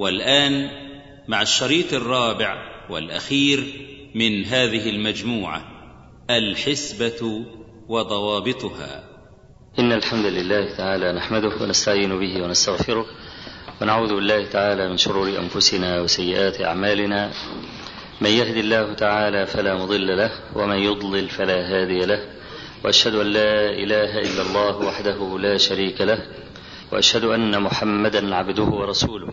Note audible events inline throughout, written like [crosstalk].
والآن مع الشريط الرابع والأخير من هذه المجموعة الحسبة وضوابطها. إن الحمد لله تعالى نحمده ونستعين به ونستغفره ونعوذ بالله تعالى من شرور أنفسنا وسيئات أعمالنا. من يهد الله تعالى فلا مضل له ومن يضلل فلا هادي له. وأشهد أن لا إله إلا الله وحده لا شريك له. وأشهد أن محمدا عبده ورسوله.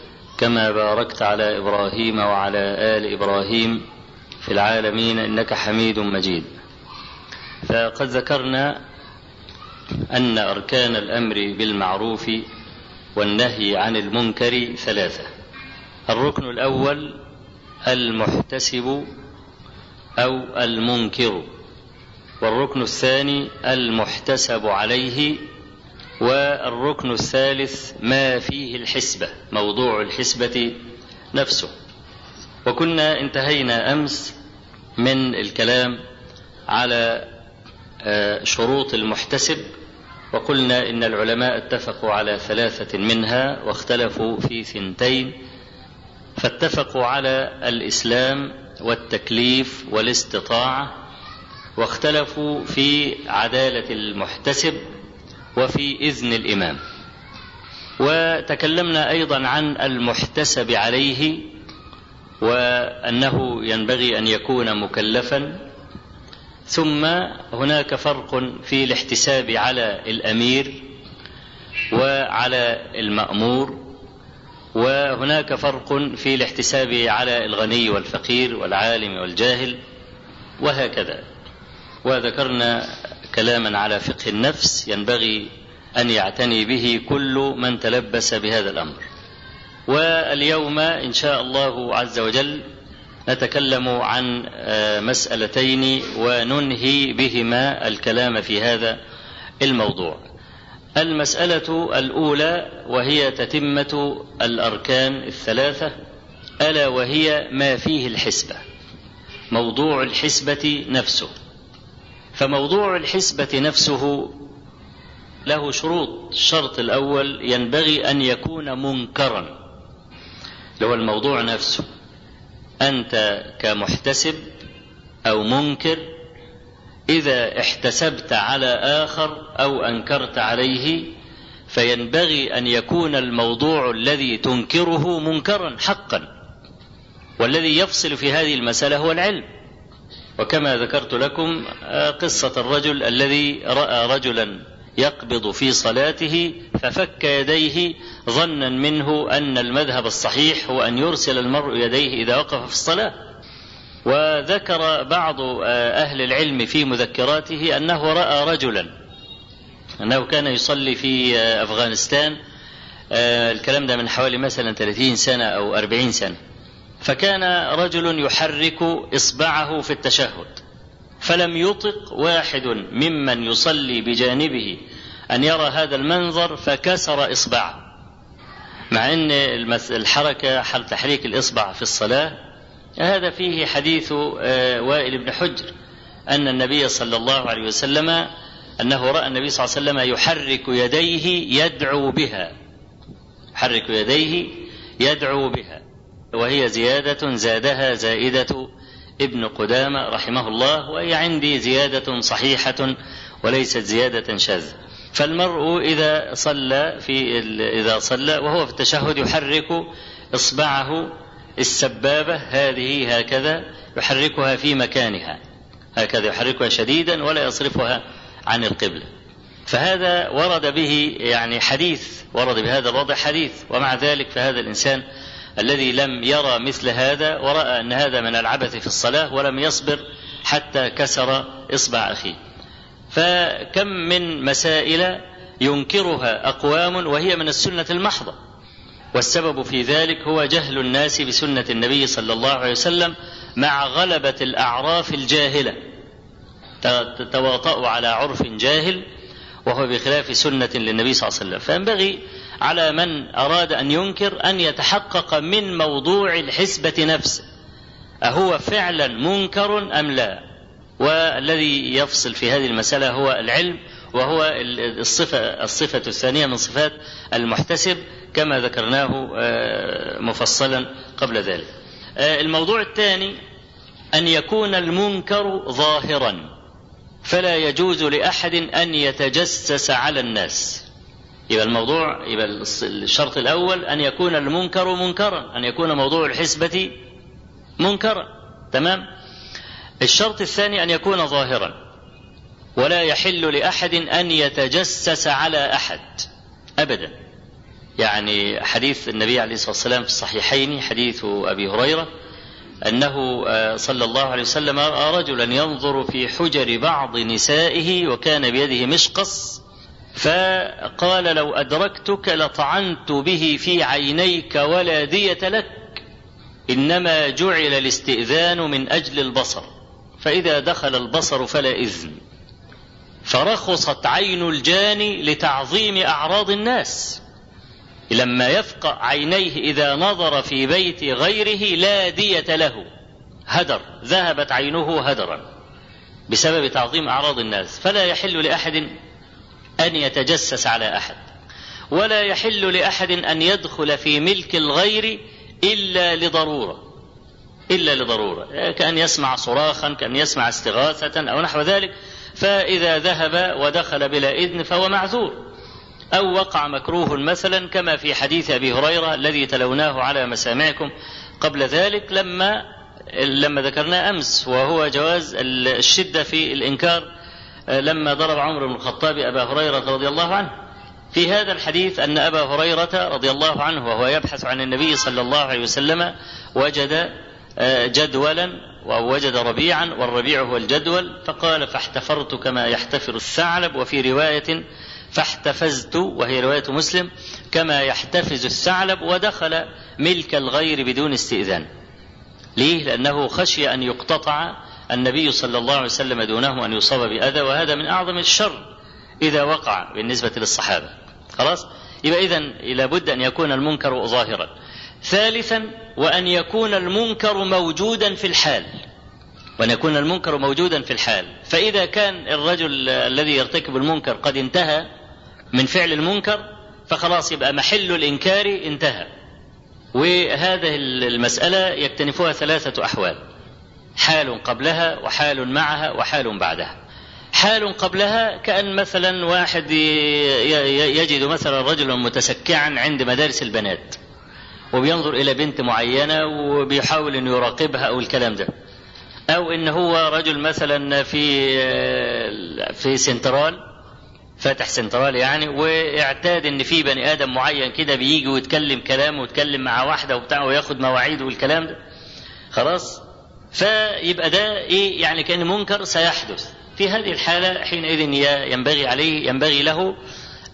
كما باركت على إبراهيم وعلى آل إبراهيم في العالمين إنك حميد مجيد. فقد ذكرنا أن أركان الأمر بالمعروف والنهي عن المنكر ثلاثة. الركن الأول المحتسب أو المنكر والركن الثاني المحتسب عليه والركن الثالث ما فيه الحسبة موضوع الحسبة نفسه. وكنا انتهينا أمس من الكلام على شروط المحتسب وقلنا إن العلماء اتفقوا على ثلاثة منها واختلفوا في ثنتين. فاتفقوا على الإسلام والتكليف والاستطاعة واختلفوا في عدالة المحتسب وفي إذن الإمام. وتكلمنا أيضا عن المحتسب عليه وأنه ينبغي أن يكون مكلفا. ثم هناك فرق في الاحتساب على الأمير وعلى المأمور. وهناك فرق في الاحتساب على الغني والفقير والعالم والجاهل وهكذا. وذكرنا كلاما على فقه النفس ينبغي أن يعتني به كل من تلبس بهذا الأمر واليوم إن شاء الله عز وجل نتكلم عن مسألتين وننهي بهما الكلام في هذا الموضوع. المسألة الأولى وهي تتمة الأركان الثلاثة ألا وهي ما فيه الحسبة. موضوع الحسبة نفسه. فموضوع الحسبة نفسه له شروط، الشرط الأول ينبغي أن يكون منكرا. هو الموضوع نفسه. أنت كمحتسب أو منكر إذا احتسبت على آخر أو أنكرت عليه فينبغي أن يكون الموضوع الذي تنكره منكرا حقا والذي يفصل في هذه المسألة هو العلم وكما ذكرت لكم قصة الرجل الذي رأى رجلا يقبض في صلاته ففك يديه ظنا منه أن المذهب الصحيح هو أن يرسل المرء يديه إذا وقف في الصلاة. وذكر بعض أهل العلم في مذكراته أنه رأى رجلا أنه كان يصلي في أفغانستان الكلام ده من حوالي مثلا 30 سنة أو 40 سنة. فكان رجل يحرك إصبعه في التشهد فلم يطق واحد ممن يصلي بجانبه أن يرى هذا المنظر فكسر إصبعه. مع إن الحركة حال تحريك الإصبع في الصلاة هذا فيه حديث وائل بن حجر أن النبي صلى الله عليه وسلم أنه رأى النبي صلى الله عليه وسلم يحرك يديه يدعو بها. يحرك يديه يدعو بها. وهي زيادة زادها زائدة ابن قدامة رحمه الله وهي عندي زيادة صحيحة وليست زيادة شاذة فالمرء إذا صلى في إذا صلى وهو في التشهد يحرك إصبعه السبابة هذه هكذا يحركها في مكانها. هكذا يحركها شديدا ولا يصرفها عن القبلة. فهذا ورد به يعني حديث ورد بهذا الوضع حديث ومع ذلك فهذا الإنسان الذي لم يرى مثل هذا ورأى أن هذا من العبث في الصلاة ولم يصبر حتى كسر إصبع أخيه. فكم من مسائل ينكرها أقوام وهي من السنة المحضة. والسبب في ذلك هو جهل الناس بسنة النبي صلى الله عليه وسلم مع غلبة الأعراف الجاهلة. تواطؤوا على عرف جاهل وهو بخلاف سنة للنبي صلى الله عليه وسلم. فينبغي على من أراد أن ينكر أن يتحقق من موضوع الحسبة نفسه أهو فعلا منكر أم لا والذي يفصل في هذه المسألة هو العلم وهو الصفة الصفة الثانية من صفات المحتسب كما ذكرناه مفصلا قبل ذلك. الموضوع الثاني أن يكون المنكر ظاهرا فلا يجوز لأحد أن يتجسس على الناس. يبقى الموضوع يبقى الشرط الأول أن يكون المنكر منكرا، أن يكون موضوع الحسبة منكرا. تمام؟ الشرط الثاني أن يكون ظاهرا. ولا يحل لأحد أن يتجسس على أحد أبدا يعني حديث النبي عليه الصلاة والسلام في الصحيحين حديث أبي هريرة أنه صلى الله عليه وسلم راى رجلا ينظر في حجر بعض نسائه وكان بيده مشقص فقال لو أدركتك لطعنت به في عينيك ولا دية لك إنما جعل الاستئذان من أجل البصر فإذا دخل البصر فلا إذن. فرخصت عين الجاني لتعظيم أعراض الناس. لما يفقع عينيه إذا نظر في بيت غيره لا دية له. هدر ذهبت عينه هدرا بسبب تعظيم أعراض الناس. فلا يحل لأحد أن يتجسس على أحد. ولا يحل لأحد أن يدخل في ملك الغير إلا لضرورة. إلا لضرورة. كأن يسمع صراخا كأن يسمع استغاثة أو نحو ذلك. فإذا ذهب ودخل بلا إذن فهو معذور. أو وقع مكروه مثلا كما في حديث أبي هريرة الذي تلوناه على مسامعكم قبل ذلك لما لما ذكرناه أمس وهو جواز الشدة في الإنكار لما ضرب عمر بن الخطاب أبا هريرة رضي الله عنه. في هذا الحديث أن أبا هريرة رضي الله عنه وهو يبحث عن النبي صلى الله عليه وسلم وجد جدولا ووجد ربيعا والربيع هو الجدول فقال فاحتفرت كما يحتفر الثعلب. وفي رواية فاحتفزت وهي رواية مسلم كما يحتفز الثعلب ودخل ملك الغير بدون استئذان. ليه؟ لأنه خشي أن يقتطع النبي صلى الله عليه وسلم دونه أن يصاب بأذى وهذا من أعظم الشر إذا وقع بالنسبة للصحابة. خلاص؟ يبقى إذا لابد أن يكون المنكر ظاهرا. ثالثا وأن يكون المنكر موجودا في الحال. وأن يكون المنكر موجودا في الحال. فإذا كان الرجل الذي يرتكب المنكر قد انتهى من فعل المنكر فخلاص يبقى محل الإنكار انتهى. وهذه المسألة يكتنفها ثلاثة أحوال. حال قبلها وحال معها وحال بعدها. حال قبلها كأن مثلا واحد يجد مثلا رجلا متسكعا عند مدارس البنات وبينظر إلى بنت معينة وبيحاول انه يراقبها أو الكلام ده. أو إن هو رجل مثلا في في سنترال فاتح سنترال يعني واعتاد إن في بني آدم معين كده بيجي ويتكلم كلام ويتكلم مع واحدة وبتاع وياخد مواعيد والكلام ده. خلاص فيبقى ده إيه يعني كأن منكر سيحدث في هذه الحالة حينئذ ينبغي عليه ينبغي له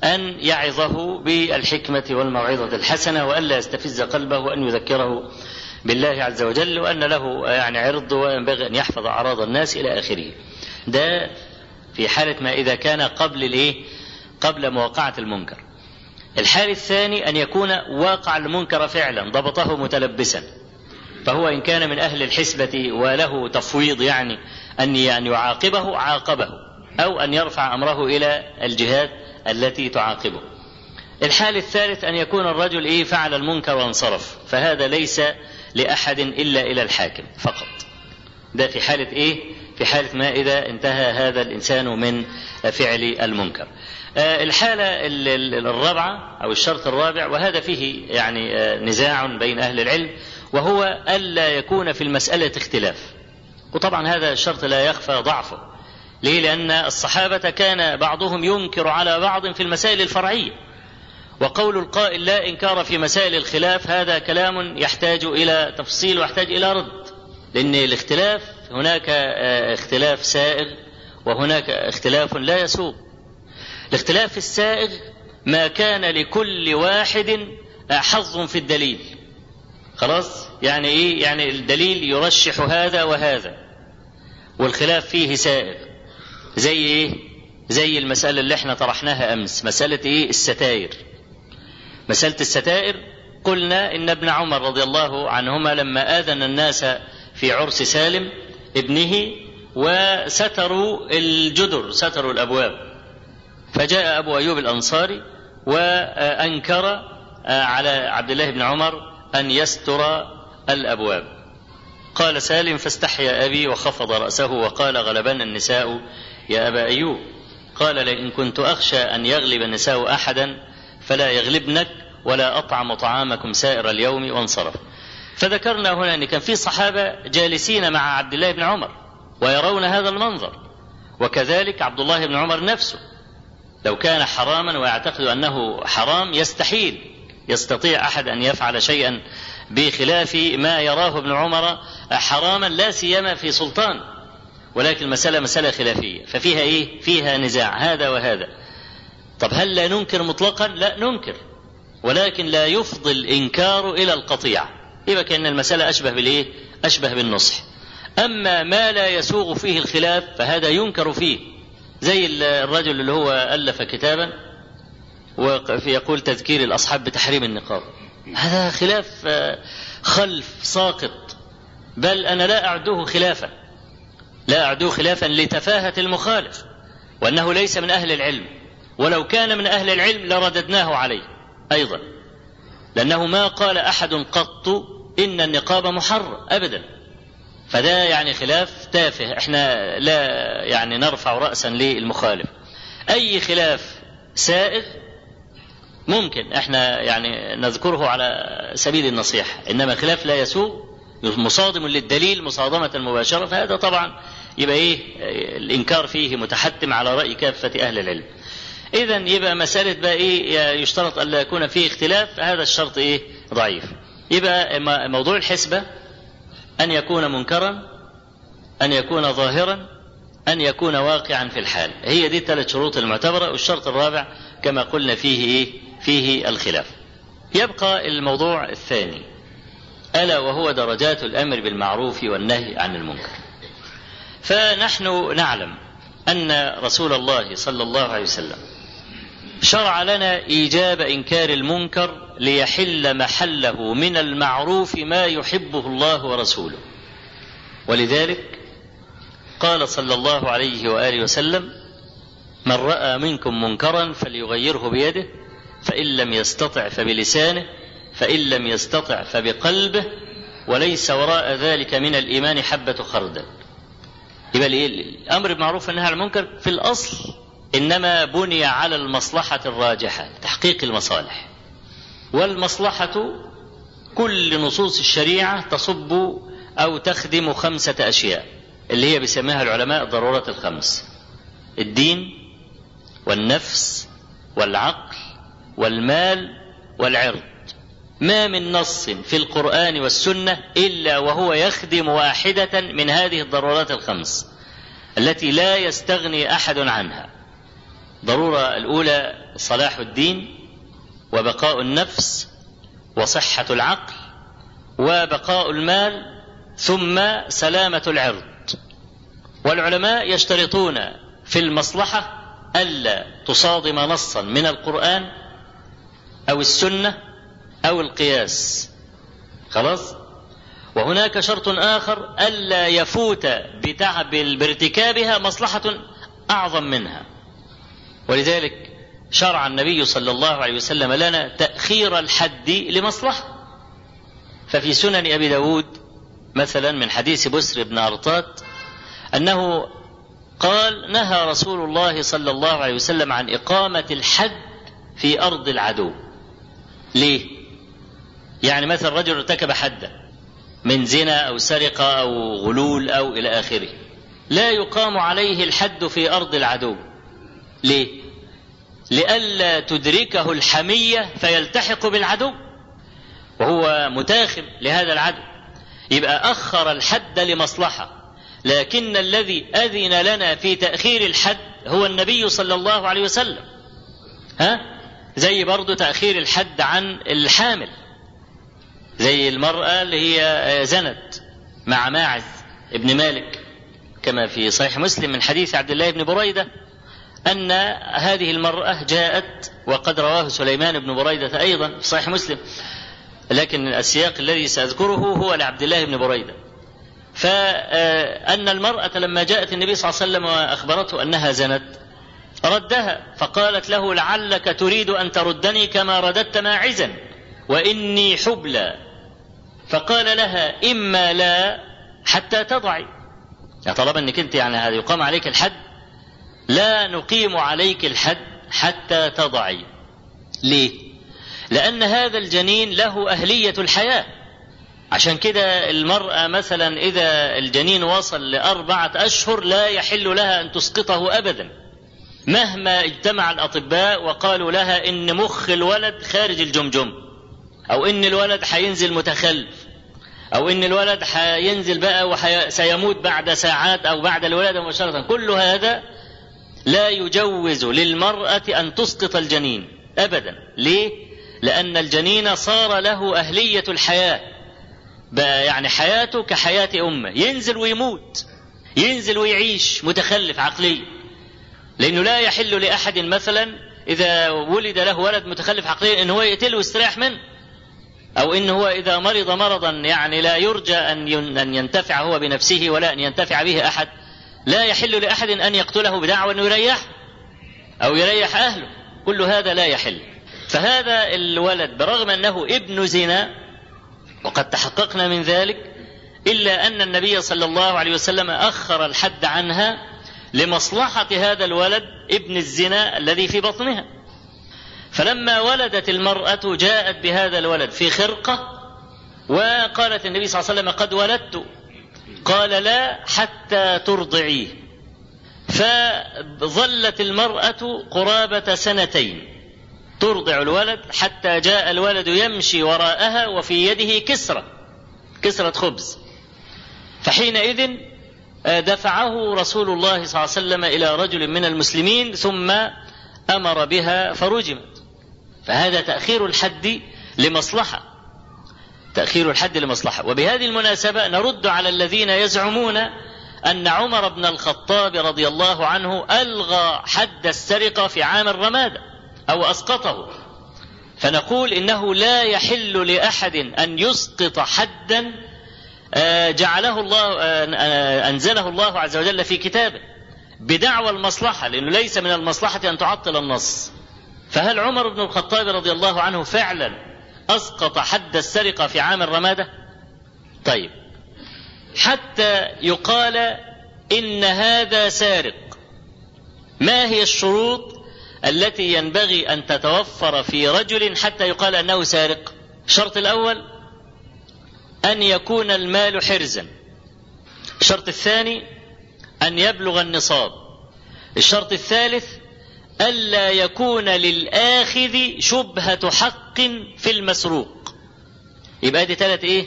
أن يعظه بالحكمة والموعظة الحسنة وألا يستفز قلبه وأن يذكره بالله عز وجل وأن له يعني عرض وينبغي أن يحفظ أعراض الناس إلى آخره. ده في حالة ما إذا كان قبل الإيه؟ قبل مواقعة المنكر. الحال الثاني أن يكون واقع المنكر فعلا ضبطه متلبسا. فهو إن كان من أهل الحسبة وله تفويض يعني أن يعني يعاقبه عاقبه أو أن يرفع أمره إلى الجهات التي تعاقبه. الحال الثالث أن يكون الرجل إيه فعل المنكر وانصرف فهذا ليس لأحد إلا إلى الحاكم فقط. ده في حالة إيه؟ في حالة ما إذا انتهى هذا الإنسان من فعل المنكر. الحالة الرابعة أو الشرط الرابع وهذا فيه يعني نزاع بين أهل العلم وهو ألا يكون في المسألة اختلاف. وطبعا هذا الشرط لا يخفى ضعفه. ليه؟ لأن الصحابة كان بعضهم ينكر على بعض في المسائل الفرعية. وقول القائل لا إنكار في مسائل الخلاف هذا كلام يحتاج إلى تفصيل ويحتاج إلى رد. لأن الاختلاف هناك اختلاف سائغ وهناك اختلاف لا يسوغ. الاختلاف السائغ ما كان لكل واحد حظ في الدليل. خلاص؟ يعني إيه؟ يعني الدليل يرشح هذا وهذا. والخلاف فيه سائغ زي إيه؟ زي المسألة اللي إحنا طرحناها أمس. مسألة إيه؟ الستائر. مسألة الستائر قلنا إن ابن عمر رضي الله عنهما لما آذن الناس في عرس سالم ابنه وستروا الجدر ستروا الأبواب. فجاء أبو أيوب الأنصاري وأنكر على عبد الله بن عمر أن يستر الأبواب. قال سالم فاستحيا أبي وخفض رأسه وقال غلبنا النساء يا أبا أيوب. قال لئن كنت أخشى أن يغلب النساء أحدا فلا يغلبنك ولا أطعم طعامكم سائر اليوم. وانصرف. فذكرنا هنا أن كان في صحابة جالسين مع عبد الله بن عمر ويرون هذا المنظر. وكذلك عبد الله بن عمر نفسه لو كان حراما ويعتقد أنه حرام يستحيل. يستطيع أحد أن يفعل شيئا بخلاف ما يراه ابن عمر حراما لا سيما في سلطان ولكن المسألة مسألة خلافية ففيها إيه؟ فيها نزاع هذا وهذا طب هل لا ننكر مطلقا؟ لا ننكر ولكن لا يفضي الإنكار إلى القطيعة يبقى كأن المسألة أشبه بالإيه؟ أشبه بالنصح أما ما لا يسوغ فيه الخلاف فهذا ينكر فيه زي الرجل اللي هو ألف كتابا ويقول تذكير الأصحاب بتحريم النقاب. هذا خلاف خلف ساقط. بل أنا لا أعده خلافا. لا أعده خلافا لتفاهة المخالف وأنه ليس من أهل العلم. ولو كان من أهل العلم لرددناه عليه أيضا. لأنه ما قال أحد قط إن النقاب محرم أبدا. فده يعني خلاف تافه. إحنا لا يعني نرفع رأسا للمخالف. أي خلاف سائغ ممكن إحنا يعني نذكره على سبيل النصيحة. إنما خلاف لا يسوغ مصادم للدليل مصادمة مباشرة فهذا طبعا يبقى إيه الإنكار فيه متحتم على رأي كافة أهل العلم. إذا يبقى مسألة بقى إيه يشترط ألا يكون فيه اختلاف هذا الشرط إيه ضعيف. يبقى موضوع الحسبة أن يكون منكرا أن يكون ظاهرا أن يكون واقعا في الحال. هي دي الثلاث شروط المعتبرة والشرط الرابع كما قلنا فيه إيه فيه الخلاف. يبقى الموضوع الثاني. ألا وهو درجات الأمر بالمعروف والنهي عن المنكر. فنحن نعلم أن رسول الله صلى الله عليه وسلم شرع لنا إيجاب إنكار المنكر ليحل محله من المعروف ما يحبه الله ورسوله. ولذلك قال صلى الله عليه وآله وسلم من رأى منكم منكرا فليغيره بيده فإن لم يستطع فبلسانه فإن لم يستطع فبقلبه وليس وراء ذلك من الإيمان حبة خردل. يبقى الأمر بالمعروف والنهي عن المنكر في الأصل إنما بني على المصلحة الراجحة تحقيق المصالح. والمصلحة كل نصوص الشريعة تصب أو تخدم خمسة أشياء اللي هي بيسميها العلماء ضرورات الخمس الدين والنفس والعقل والمال والعرض. ما من نص في القرآن والسنة إلا وهو يخدم واحدة من هذه الضرورات الخمس التي لا يستغني أحد عنها. ضرورة الأولى صلاح الدين وبقاء النفس وصحة العقل وبقاء المال ثم سلامة العرض. والعلماء يشترطون في المصلحة ألا تصادم نصا من القرآن أو السنة أو القياس. خلاص؟ وهناك شرط آخر ألا يفوت بتعب بارتكابها مصلحة أعظم منها. ولذلك شرع النبي صلى الله عليه وسلم لنا تأخير الحد لمصلحة. ففي سنن أبي داود مثلا من حديث بسر بن أرطات أنه قال نهى رسول الله صلى الله عليه وسلم عن إقامة الحد في أرض العدو. ليه؟ يعني مثلا رجل ارتكب حدا من زنا أو سرقة أو غلول أو إلى آخره لا يقام عليه الحد في أرض العدو. ليه؟ لئلا تدركه الحمية فيلتحق بالعدو وهو متاخم لهذا العدو. يبقى أخر الحد لمصلحة لكن الذي أذن لنا في تأخير الحد هو النبي صلى الله عليه وسلم. ها؟ زي برضو تأخير الحد عن الحامل. زي المرأة اللي هي زنت مع ماعز ابن مالك كما في صحيح مسلم من حديث عبد الله بن بريدة أن هذه المرأة جاءت وقد رواه سليمان بن بريدة أيضا في صحيح مسلم. لكن السياق الذي سأذكره هو لعبد الله بن بريدة. فأن المرأة لما جاءت النبي صلى الله عليه وسلم وأخبرته أنها زنت ردها فقالت له لعلك تريد أن تردني كما رددت ماعزا وإني حبلى. فقال لها إما لا حتى تضعي. يعني طالما أنك أنت يعني هذا يقام عليك الحد. لا نقيم عليك الحد حتى تضعي. ليه؟ لأن هذا الجنين له أهلية الحياة. عشان كده المرأة مثلا إذا الجنين وصل لأربعة أشهر لا يحل لها أن تسقطه أبدا. مهما اجتمع الأطباء وقالوا لها إن مخ الولد خارج الجمجم أو إن الولد هينزل متخلف أو إن الولد هينزل بقى وسيموت بعد ساعات أو بعد الولادة مباشرة. كل هذا لا يجوز للمرأة أن تسقط الجنين أبدا. ليه؟ لأن الجنين صار له أهلية الحياة. بقى يعني حياته كحياة أمة. ينزل ويموت ينزل ويعيش متخلف عقليا. لأنه لا يحل لأحد مثلا إذا ولد له ولد متخلف عقليا إن هو يقتله ويستريح منه. أو إن هو إذا مرض مرضا يعني لا يرجى أن أن ينتفع هو بنفسه ولا أن ينتفع به أحد. لا يحل لأحد أن يقتله بدعوى أنه يريح أو يريح أهله. كل هذا لا يحل. فهذا الولد برغم أنه ابن زنا وقد تحققنا من ذلك إلا أن النبي صلى الله عليه وسلم أخر الحد عنها لمصلحة هذا الولد ابن الزنا الذي في بطنها. فلما ولدت المرأة جاءت بهذا الولد في خرقة وقالت النبي صلى الله عليه وسلم قد ولدت. قال لا حتى ترضعيه فظلت المرأة قرابة سنتين. ترضع الولد حتى جاء الولد يمشي وراءها وفي يده كسرة كسرة خبز. فحينئذ دفعه رسول الله صلى الله عليه وسلم إلى رجل من المسلمين ثم أمر بها فرجمت. فهذا تأخير الحد لمصلحة. تأخير الحد لمصلحة. وبهذه المناسبة نرد على الذين يزعمون أن عمر بن الخطاب رضي الله عنه ألغى حد السرقة في عام الرمادة أو أسقطه. فنقول إنه لا يحل لأحد أن يسقط حدا جعله الله أنزله الله عز وجل في كتابه بدعوى المصلحة لأنه ليس من المصلحة أن تعطل النص. فهل عمر بن الخطاب رضي الله عنه فعلا أسقط حد السرقة في عام الرمادة؟ طيب. حتى يقال إن هذا سارق. ما هي الشروط التي ينبغي أن تتوفر في رجل حتى يقال أنه سارق؟ الشرط الأول أن يكون المال حرزا. الشرط الثاني أن يبلغ النصاب. الشرط الثالث ألا يكون للآخذ شبهة حق في المسروق. يبقى دي ثلاث إيه؟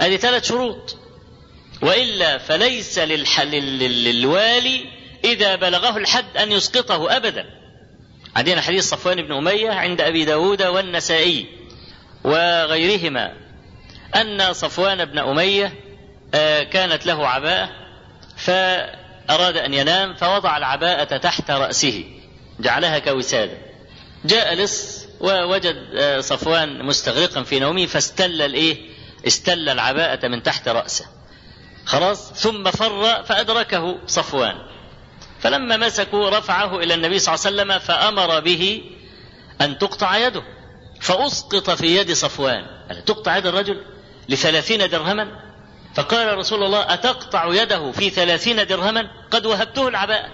أدي ثلاث شروط. وإلا فليس. للوالي إذا بلغه الحد أن يسقطه أبدا. عندنا حديث صفوان بن أمية عند أبي داود والنسائي وغيرهما. أن صفوان بن أمية كانت له عباءة فأراد أن ينام فوضع العباءة تحت رأسه جعلها كوسادة. جاء لص ووجد صفوان مستغرقا في نومه فاستل الإيه؟ استل العباءة من تحت رأسه. خلاص؟ ثم فر فأدركه صفوان. فلما مسكوا رفعه إلى النبي صلى الله عليه وسلم فأمر به أن تقطع يده فأسقط في يد صفوان. قال تقطع يد الرجل؟ لثلاثين درهما؟ فقال رسول الله أتقطع يده في ثلاثين درهما؟ قد وهبته العباءة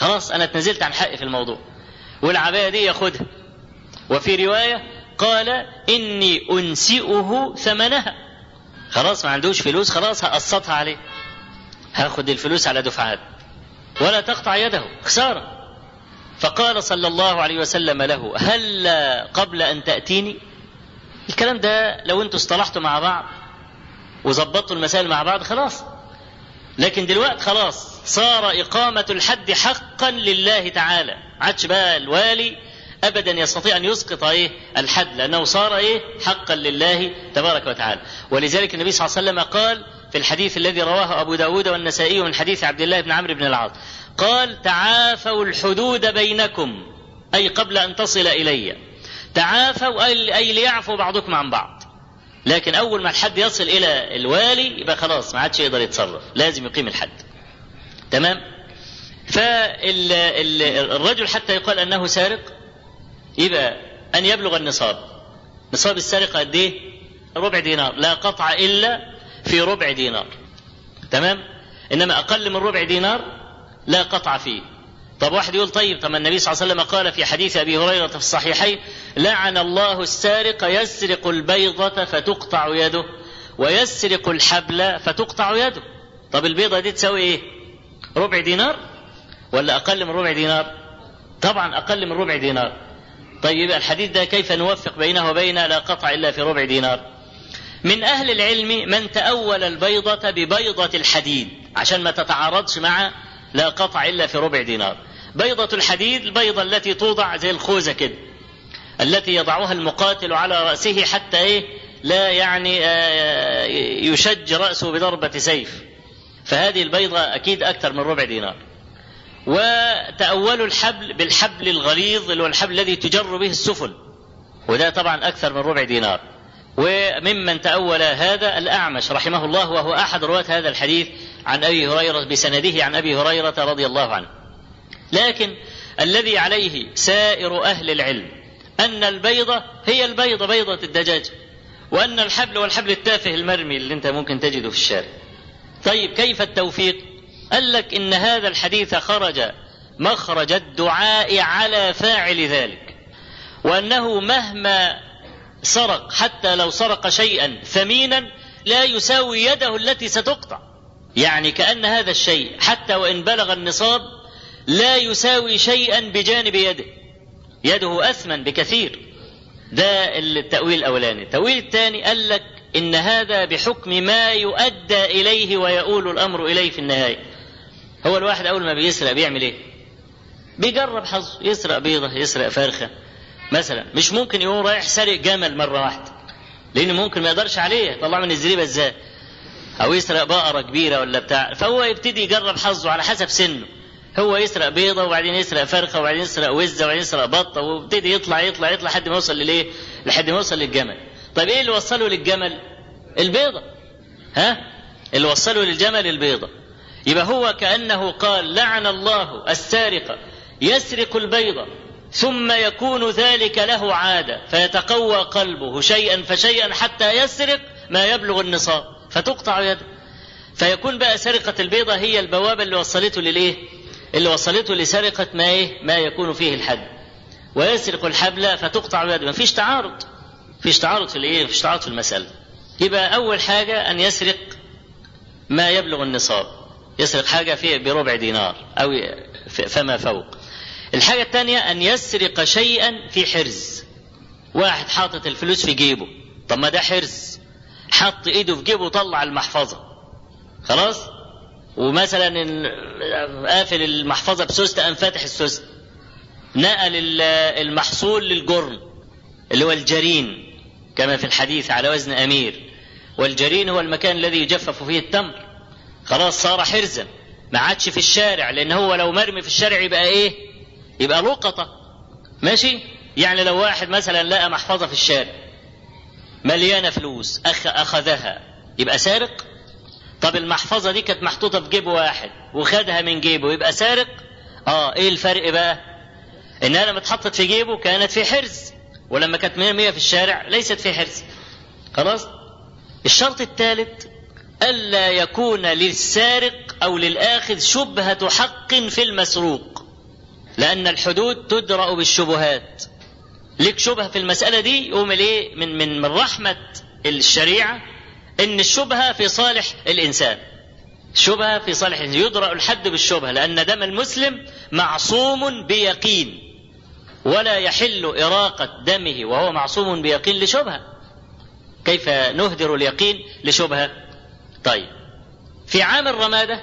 خلاص أنا اتنزلت عن حقي في الموضوع. والعباية دي ياخدها وفي رواية قال إني أنسئه ثمنها. خلاص ما عندوش فلوس خلاص هقسطها عليه. هاخد الفلوس على دفعات. ولا تقطع يده. خسارة. فقال صلى الله عليه وسلم له هل قبل أن تأتيني؟ الكلام ده لو أنتوا اصطلحتوا مع بعض وظبطوا المسائل مع بعض خلاص. لكن دلوقتي خلاص صار إقامة الحد حقا لله تعالى. عادش بقى الوالي ابدا يستطيع أن يسقط إيه؟ الحد لأنه صار إيه؟ حقا لله تبارك وتعالى. ولذلك النبي صلى الله عليه وسلم قال في الحديث الذي رواه أبو داود والنسائي من حديث عبد الله بن عمرو بن العاص قال تعافوا الحدود بينكم أي قبل أن تصل إلي. تعافوا أي ليعفوا بعضكم عن بعض. لكن أول ما الحد يصل إلى الوالي يبقى خلاص ما عادش يقدر يتصرف. لازم يقيم الحد. تمام؟ فالرجل حتى يقال أنه سارق يبقى أن يبلغ النصاب. نصاب السرقه قد إيه؟ ربع دينار. لا قطع إلا في ربع دينار. تمام؟ إنما أقل من ربع دينار لا قطع فيه. طب واحد يقول طيب طب النبي صلى الله عليه وسلم قال في حديث أبي هريرة في الصحيحين لعن الله السارق يسرق البيضة فتقطع يده ويسرق الحبل فتقطع يده. طب البيضة دي تساوي إيه؟ ربع دينار ولا أقل من ربع دينار؟ طبعا أقل من ربع دينار. طيب الحديث ده كيف نوفق بينه وبين لا قطع إلا في ربع دينار؟ من أهل العلم من تأول البيضة ببيضة الحديد عشان ما تتعارضش مع لا قطع إلا في ربع دينار. بيضة الحديد البيضة التي توضع زي الخوذة كده التي يضعها المقاتل على رأسه حتى إيه؟ لا يعني يشج رأسه بضربة سيف. فهذه البيضة أكيد أكثر من ربع دينار. وتأولوا الحبل بالحبل الغليظ اللي هو الحبل الذي تجر به السفن وده طبعا أكثر من ربع دينار. وممن تأول هذا الأعمش رحمه الله وهو أحد رواة هذا الحديث عن أبي هريرة بسنده عن أبي هريرة رضي الله عنه. لكن الذي عليه سائر أهل العلم أن البيضة هي البيضة بيضة الدجاج وأن الحبل هو الحبل التافه المرمي اللي أنت ممكن تجده في الشارع. طيب كيف التوفيق؟ قال لك إن هذا الحديث خرج مخرج الدعاء على فاعل ذلك وأنه مهما سرق حتى لو سرق شيئا ثمينا لا يساوي يده التي ستقطع. يعني كأن هذا الشيء حتى وإن بلغ النصاب لا يساوي شيئا بجانب يده. يده أثمن بكثير. ده التأويل الأولاني. التأويل الثاني قال لك إن هذا بحكم ما يؤدى إليه ويؤول الأمر إليه في النهاية. هو الواحد أول ما بيسرق بيعمل إيه؟ بيجرب حظه. يسرق بيضة يسرق فرخة. مثلا مش ممكن يقوم رايح سارق جمل مرة واحدة. لأن ممكن ما يقدرش عليه يطلع من الزريبة إزاي؟ أو يسرق بقرة كبيرة ولا بتاع. فهو يبتدي يجرب حظه على حسب سنه. هو يسرق بيضة وبعدين يسرق فرخة وبعدين يسرق وزة وبعدين يسرق بطة ويبتدي يطلع يطلع يطلع لحد ما يوصل لليه؟ لحد ما يوصل للجمل. طيب إيه اللي وصله للجمل؟ البيضة. ها؟ اللي وصله للجمل البيضة. يبقى هو كأنه قال لعن الله السارق يسرق البيضة ثم يكون ذلك له عادة فيتقوى قلبه شيئا فشيئا حتى يسرق ما يبلغ النصاب فتقطع يده. فيكون بقى سرقة البيضة هي البوابة اللي وصلته للإيه؟ اللي وصلته لسرقة ما إيه؟ ما يكون فيه الحد. ويسرق الحبل فتقطع يده، ما فيش تعارض. فيش تعارض في الإيه؟ فيش تعارض في المسألة. يبقى أول حاجة أن يسرق ما يبلغ النصاب. يسرق حاجة فيه بربع دينار أو فما فوق. الحاجة الثانية أن يسرق شيئا في حرز. واحد حاطط الفلوس في جيبه. طب ما ده حرز. حط إيده في جيبه وطلع المحفظة. خلاص؟ ومثلا قافل المحفظة بسوسته قام فاتح السوسته نقل المحصول للجرن اللي هو الجرين كما في الحديث على وزن أمير. والجرين هو المكان الذي يجفف فيه التمر. خلاص صار حرزا. ما عادش في الشارع لأن هو لو مرمي في الشارع يبقى إيه؟ يبقى لقطة. ماشي؟ يعني لو واحد مثلا لقى محفظة في الشارع مليانة فلوس أخ أخذها يبقى سارق؟ طب المحفظة دي كانت محطوطة في جيب واحد وخدها من جيبه يبقى سارق؟ آه إيه الفرق بقى؟ انها لما اتحطت في جيبه كانت في حرز ولما كانت مية مية في الشارع ليست في حرز. خلاص؟ الشرط الثالث ألا يكون للسارق أو للآخذ شبهة حق في المسروق. لأن الحدود تدرأ بالشبهات. لك شبهة في المسألة دي يقوم الايه؟ من من من رحمة الشريعة إن الشبهة في صالح الإنسان. الشبهه في صالح الإنسان. يدرأ الحد بالشبهة لأن دم المسلم معصوم بيقين ولا يحل إراقة دمه وهو معصوم بيقين لشبهة. كيف نهدر اليقين لشبهة؟ طيب في عام الرمادة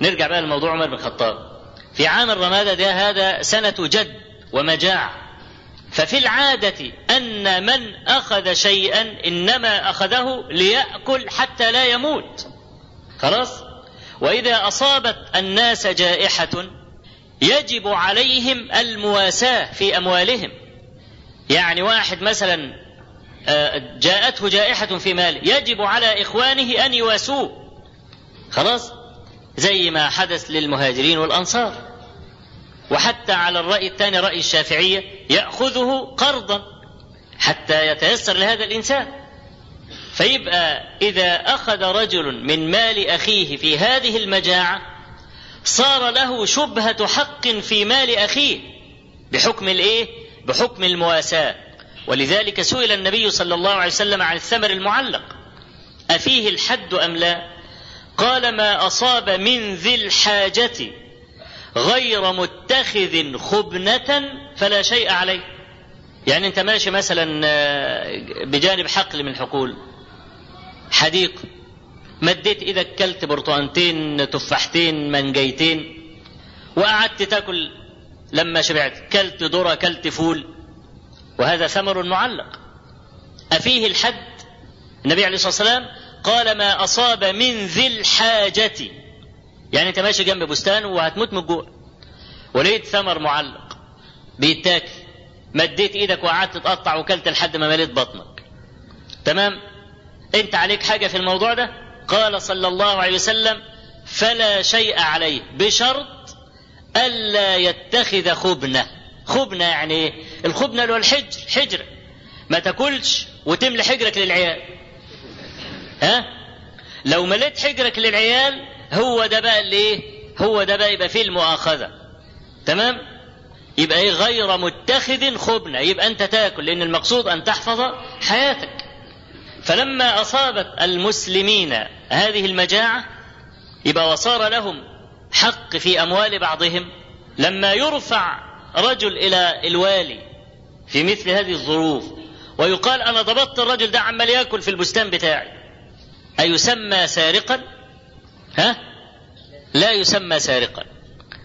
نرجع بقى لموضوع عمر بن الخطاب. في عام الرمادة ده هذا سنة جد ومجاعة. ففي العادة أن من أخذ شيئا إنما أخذه ليأكل حتى لا يموت. خلاص؟ وإذا أصابت الناس جائحة يجب عليهم المواساة في أموالهم. يعني واحد مثلا جاءته جائحة في ماله يجب على إخوانه أن يواسوه. خلاص؟ زي ما حدث للمهاجرين والأنصار. وحتى على الرأي الثاني رأي الشافعية يأخذه قرضا حتى يتيسر لهذا الإنسان فيبقى إذا أخذ رجل من مال أخيه في هذه المجاعة صار له شبهة حق في مال أخيه بحكم الإيه؟ بحكم المواساة ولذلك سئل النبي صلى الله عليه وسلم عن الثمر المعلق أفيه الحد أم لا؟ قال ما أصاب من ذي الحاجة غير متخذ خبنة فلا شيء عليه. يعني أنت ماشي مثلا بجانب حقل من الحقول حديقة مديت إيدك كلت برتقانتين تفاحتين منجيتين وقعدت تاكل لما شبعت. كلت ذرة كلت فول. وهذا ثمر معلق. أفيه الحد؟ النبي عليه الصلاة والسلام قال ما أصاب من ذي الحاجة يعني أنت ماشي جنب بستان وهتموت من الجوع. ولقيت ثمر معلق بيتاكل مديت إيدك وقعدت تقطع وكلت لحد ما مليت بطنك. تمام؟ انت عليك حاجة في الموضوع ده؟ قال صلى الله عليه وسلم فلا شيء عليه بشرط ألا يتخذ خبنة. خبنة يعني إيه؟ الخبنة اللي هو الحجر حجر. ما تاكلش وتملي حجرك للعيال. ها؟ لو مليت حجرك للعيال هو ده بقى اللي إيه هو ده بقى يبقى فيه المؤاخذة. تمام؟ يبقى إيه؟ غير متخذ خبنة. يبقى أنت تاكل لأن المقصود أن تحفظ حياتك. فلما أصابت المسلمين هذه المجاعة يبقى وصار لهم حق في أموال بعضهم. لما يرفع رجل إلى الوالي في مثل هذه الظروف ويقال أنا ضبطت الرجل ده عمال يأكل في البستان بتاعي أيسمى سارقا؟ ها؟ لا يسمى سارقا.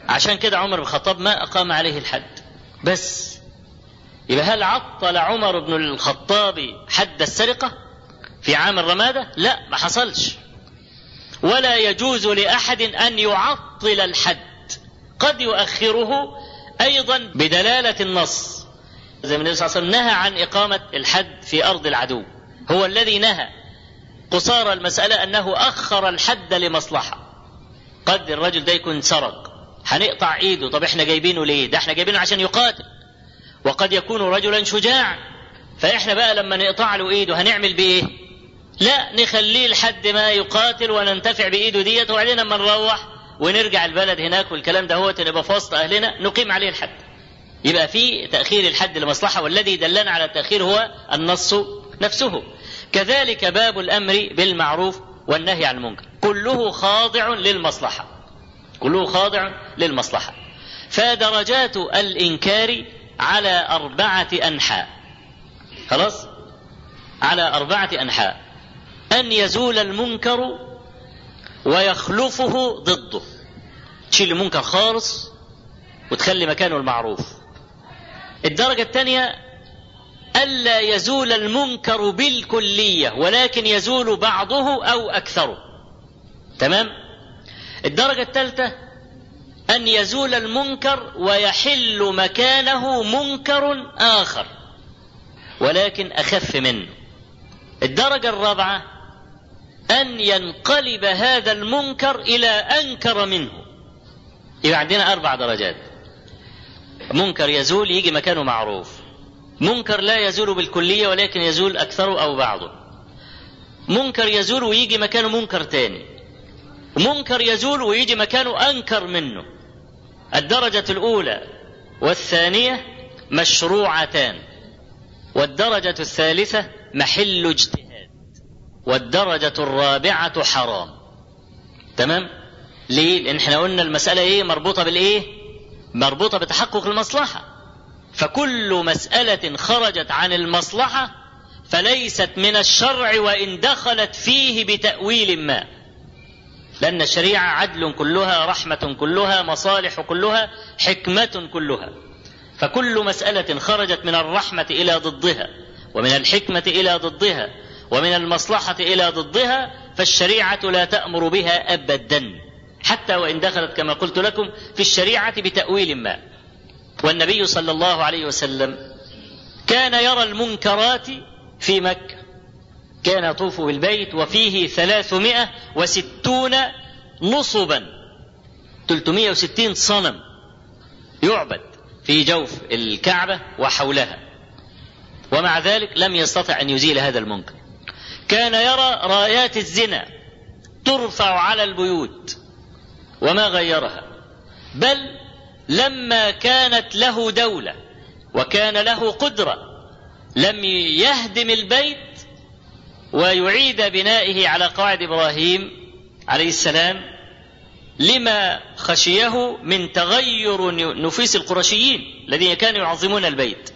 عشان كده عمر بن الخطاب ما أقام عليه الحد. بس يبقى هل عطل عمر بن الخطاب حد السرقة في عام الرمادة؟ لا ما حصلش. ولا يجوز لأحد أن يعطل الحد. قد يؤخره أيضا بدلالة النص. زي ما النبي صلى الله عليه وسلم نهى عن إقامة الحد في أرض العدو. هو الذي نهى. قصار المسألة أنه أخر الحد لمصلحة. قد الرجل ده يكون سرق. هنقطع إيده. طب إحنا جايبينه ليه؟ ده إحنا جايبينه عشان يقاتل. وقد يكون رجلا شجاعا. فإحنا بقى لما نقطع له إيده هنعمل بإيه؟ لا نخليه لحد ما يقاتل وننتفع بإيده ديت. وبعدين لما نروح ونرجع البلد هناك والكلام ده هو نبقى في وسط أهلنا نقيم عليه الحد. يبقى في تأخير الحد لمصلحة والذي دلنا على التاخير هو النص نفسه. كذلك باب الأمر بالمعروف والنهي عن المنكر. كله خاضع للمصلحة. كله خاضع للمصلحة. فدرجات الإنكار على أربعة أنحاء. خلاص؟ على أربعة أنحاء. أن يزول المنكر ويخلفه ضده. تشيل المنكر خالص وتخلي مكانه المعروف. الدرجة الثانية ألا يزول المنكر بالكلية ولكن يزول بعضه أو أكثره. تمام؟ الدرجة الثالثة أن يزول المنكر ويحل مكانه منكر آخر ولكن أخف منه. الدرجة الرابعة أن ينقلب هذا المنكر إلى أنكر منه. يبقى عندنا أربع درجات. منكر يزول يجي مكانه معروف. منكر لا يزول بالكلية ولكن يزول اكثره أو بعضه. منكر يزول ويجي مكانه منكر تاني. منكر يزول ويجي مكانه أنكر منه. الدرجة الأولى والثانية مشروعتان. والدرجة الثالثة محل اجتهاد. والدرجة الرابعة حرام. تمام؟ ليه؟ لأن إحنا قلنا المسألة إيه؟ مربوطة بالإيه؟ مربوطة بتحقق المصلحة. فكل مسألة خرجت عن المصلحة فليست من الشرع وإن دخلت فيه بتأويل ما. لأن الشريعة عدل كلها رحمة كلها مصالح كلها حكمة كلها. فكل مسألة خرجت من الرحمة إلى ضدها ومن الحكمة إلى ضدها ومن المصلحة إلى ضدها فالشريعة لا تأمر بها أبدا. حتى وإن دخلت كما قلت لكم في الشريعة بتأويل ما. والنبي صلى الله عليه وسلم كان يرى المنكرات في مكة. كان يطوف بالبيت وفيه ثلاثمائة وستون نصبا 360 صنم يعبد في جوف الكعبة وحولها. ومع ذلك لم يستطع أن يزيل هذا المنكر. كان يرى رايات الزنا ترفع على البيوت وما غيرها. بل لما كانت له دولة وكان له قدرة لم يهدم البيت ويعيد بنائه على قواعد إبراهيم عليه السلام لما خشيه من تغير نفوس القرشيين الذين كانوا يعظمون البيت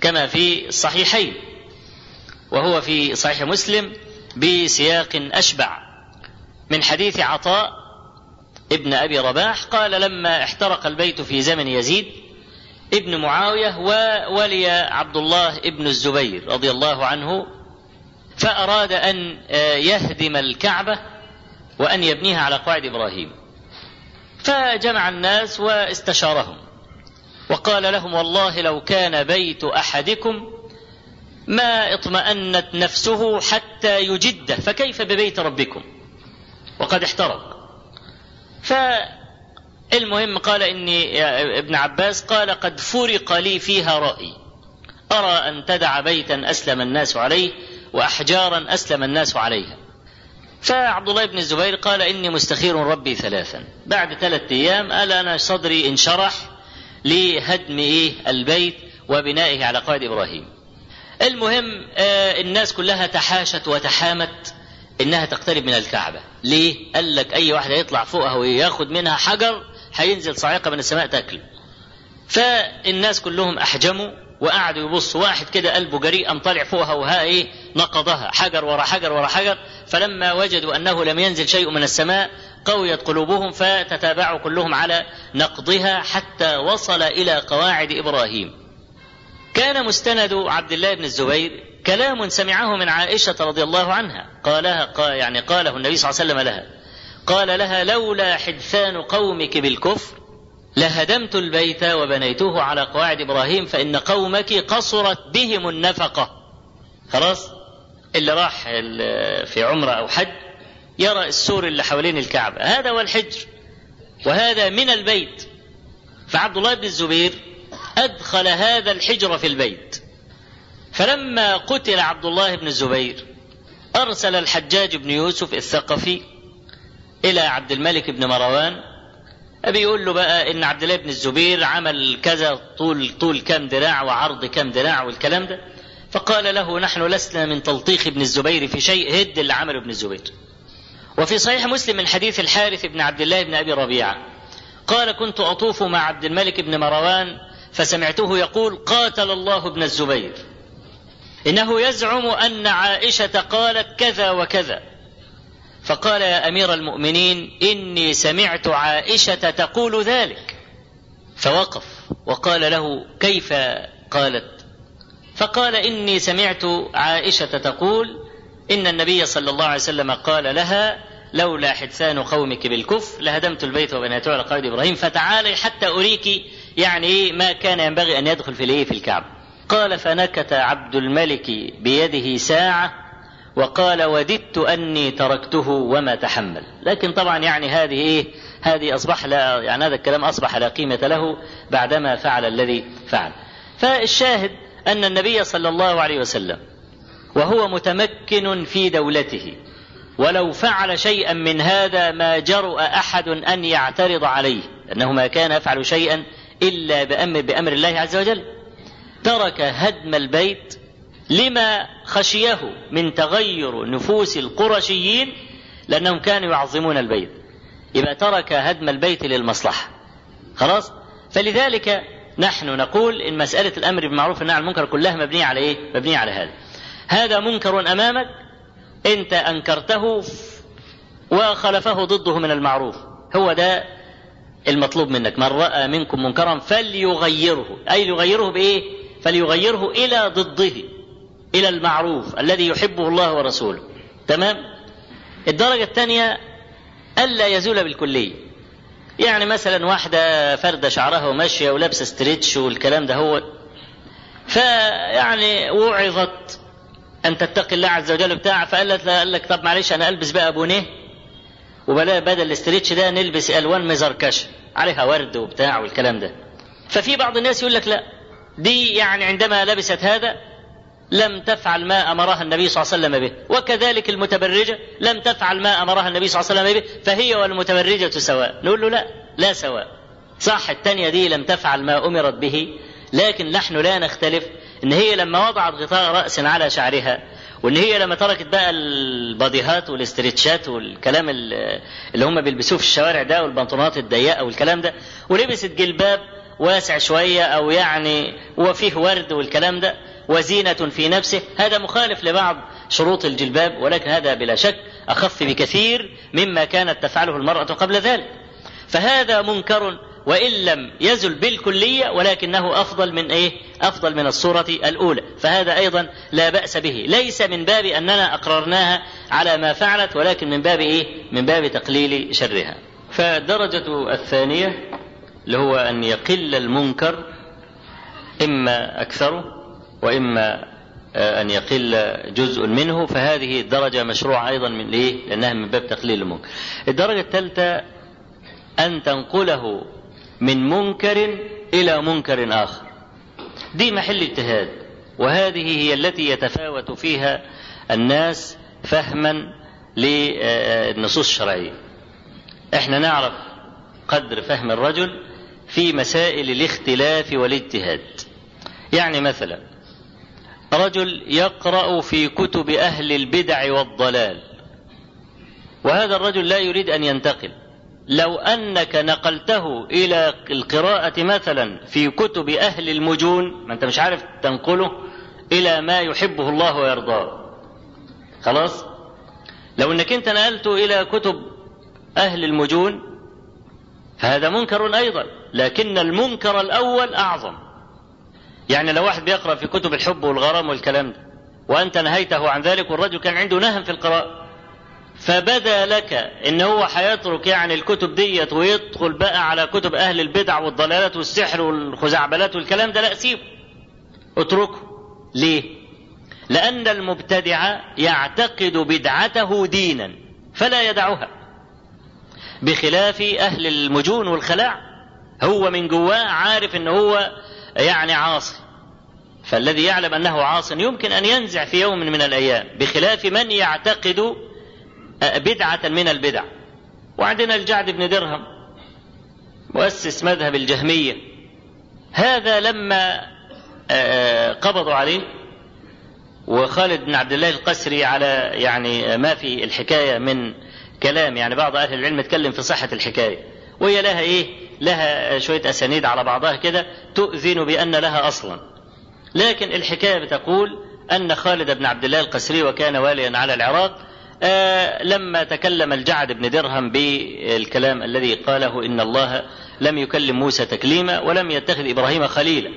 كما في الصحيحين وهو في صحيح مسلم بسياق أشبع من حديث عطاء ابن أبي رباح قال لما احترق البيت في زمن يزيد ابن معاوية وولي عبد الله ابن الزبير رضي الله عنه فأراد أن يهدم الكعبة وأن يبنيها على قواعد إبراهيم. فجمع الناس واستشارهم وقال لهم والله لو كان بيت أحدكم ما اطمأنت نفسه حتى يجده فكيف ببيت ربكم؟ وقد احترق. فالمهم قال إني ابن عباس قال قد فرق لي فيها رأي. أرى أن تدع بيتا أسلم الناس عليه وأحجارا أسلم الناس عليها. فعبد الله بن الزبير قال إني مستخير ربي ثلاثا. بعد ثلاثة أيام قال أنا صدري انشرح لهدم إيه البيت وبنائه على قواعد إبراهيم. المهم آه الناس كلها تحاشت وتحامت. إنها تقترب من الكعبة. ليه؟ قال لك أي واحد هيطلع فوقها وياخد منها حجر هينزل صاعقه من السماء تاكله. فالناس كلهم أحجموا وقعدوا يبصوا. واحد كده قلبه جريء قام طالع فوقها وها إيه؟ نقضها. حجر ورا حجر ورا حجر. فلما وجدوا أنه لم ينزل شيء من السماء قويت قلوبهم فتتابعوا كلهم على نقضها حتى وصل إلى قواعد إبراهيم. كان مستند عبد الله بن الزبير كلام سمعه من عائشة رضي الله عنها. قالها قال يعني قاله النبي صلى الله عليه وسلم لها. قال لها لولا حدثان قومك بالكفر لهدمت البيت وبنيته على قواعد إبراهيم فإن قومك قصرت بهم النفقة. خلاص؟ اللي راح في عمرة أو حج يرى السور اللي حوالين الكعبة. هذا هو الحجر وهذا من البيت. فعبد الله بن الزبير أدخل هذا الحجر في البيت. فلما قتل عبد الله بن الزبير أرسل الحجاج بن يوسف الثقفي إلى عبد الملك بن مروان. بيقول له بقى إن عبد الله بن الزبير عمل كذا طول طول كام دراع وعرض كام دراع والكلام ده. فقال له نحن لسنا من تلطيخ ابن الزبير في شيء هد اللي عمله ابن الزبير. وفي صحيح مسلم من حديث الحارث بن عبد الله بن أبي ربيعة قال كنت أطوف مع عبد الملك بن مروان فسمعته يقول قاتل الله ابن الزبير. إنه يزعم أن عائشة قالت كذا وكذا. فقال يا أمير المؤمنين إني سمعت عائشة تقول ذلك. فوقف وقال له كيف قالت؟ فقال إني سمعت عائشة تقول إن النبي صلى الله عليه وسلم قال لها لولا حدثان قومك بالكفر لهدمت البيت وبنيته على قواعد إبراهيم فتعالي حتى اريك يعني ما كان ينبغي أن يدخل في الإيه في الكعبة. قال فنكت عبد الملك بيده ساعة وقال وددت أني تركته وما تحمل. لكن طبعا يعني هذه إيه؟ هذه أصبح لا يعني هذا الكلام أصبح لا قيمة له بعدما فعل الذي فعل. فالشاهد أن النبي صلى الله عليه وسلم وهو متمكن في دولته ولو فعل شيئا من هذا ما جرؤ أحد أن يعترض عليه أنه ما كان يفعل شيئا إلا بأمر بأمر الله عز وجل. ترك هدم البيت لما خشيه من تغير نفوس القرشيين لأنهم كانوا يعظمون البيت. يبقى ترك هدم البيت للمصلحة. خلاص؟ فلذلك نحن نقول إن مسألة الأمر بالمعروف والنهي عن المنكر كلها مبنية على إيه؟ مبنية على هذا. هذا منكر أمامك أنت أنكرته وخلفه ضده من المعروف. هو ده المطلوب منك. من رأى منكم منكرا فليغيره. أي ليغيره بإيه؟ فليغيره إلى ضده إلى المعروف الذي يحبه الله ورسوله. تمام؟ الدرجة الثانية ألا يزول بالكلية. يعني مثلا واحدة فردة شعرها وماشية ولابسة ستريتش والكلام ده هو. فيعني وعظت أن تتقي الله عز وجل بتاع فقالت قال لك طب معلش أنا ألبس بقى بونيه وبلا بدل الاستريتش ده نلبس ألوان مزركشة عليها ورد وبتاع والكلام ده. ففي بعض الناس يقول لك لا. دي يعني عندما لبست هذا لم تفعل ما أمرها النبي صلى الله عليه وسلم به، وكذلك المتبرجة لم تفعل ما أمرها النبي صلى الله عليه وسلم به، فهي والمتبرجة سواء، نقول له لا، لا سواء. صح الثانية دي لم تفعل ما أمرت به، لكن نحن لا نختلف إن هي لما وضعت غطاء رأس على شعرها وإن هي لما تركت بقى الباديهات والاسترتشات والكلام اللي هم بيلبسوه في الشوارع ده والبنطلونات الضيقة والكلام ده ولبست جلباب واسع شوية أو يعني وفيه ورد والكلام ده وزينة في نفسه. هذا مخالف لبعض شروط الجلباب ولكن هذا بلا شك أخف بكثير مما كانت تفعله المرأة قبل ذلك. فهذا منكر وإن لم يزل بالكلية ولكنه أفضل من إيه؟ أفضل من الصورة الأولى. فهذا أيضا لا بأس به. ليس من باب أننا أقررناها على ما فعلت ولكن من باب إيه؟ من باب تقليل شرها. فالدرجة الثانية اللي هو أن يقل المنكر إما أكثره وإما أن يقل جزء منه فهذه الدرجه مشروعة أيضا من إيه؟ لأنها من باب تقليل المنكر. الدرجة الثالثة أن تنقله من منكر إلى منكر آخر. دي محل اجتهاد وهذه هي التي يتفاوت فيها الناس فهما للنصوص الشرعية. إحنا نعرف قدر فهم الرجل في مسائل الاختلاف والاجتهاد. يعني مثلا رجل يقرأ في كتب أهل البدع والضلال وهذا الرجل لا يريد أن ينتقل. لو أنك نقلته إلى القراءة مثلا في كتب أهل المجون ما أنت مش عارف تنقله إلى ما يحبه الله ويرضاه. خلاص؟ لو أنك أنت نقلته إلى كتب أهل المجون فهذا منكر أيضا لكن المنكر الأول أعظم. يعني لو واحد بيقرأ في كتب الحب والغرام والكلام ده وأنت نهيته عن ذلك والرجل كان عنده نهم في القراءة. فبدأ لك إن هو هيترك يعني الكتب ديت ويدخل بقى على كتب أهل البدع والضلالات والسحر والخزعبلات والكلام ده لا سيبه اتركه. ليه؟ لأن المبتدع يعتقد بدعته دينا فلا يدعها. بخلاف أهل المجون والخلاع هو من جواه عارف ان هو يعني عاصي. فالذي يعلم أنه عاص يمكن أن ينزع في يوم من الأيام بخلاف من يعتقد بدعة من البدع. وعندنا الجعد بن درهم مؤسس مذهب الجهمية. هذا لما قبضوا عليه وخالد بن عبد الله القسري على يعني ما في الحكاية من كلام يعني بعض أهل العلم اتكلم في صحة الحكاية وهي لها إيه؟ لها شوية أسانيد على بعضها كده تؤذن بأن لها أصلا. لكن الحكاية بتقول أن خالد بن عبد الله القسري وكان واليا على العراق آه لما تكلم الجعد بن درهم بالكلام الذي قاله إن الله لم يكلم موسى تكليما ولم يتخذ إبراهيم خليلا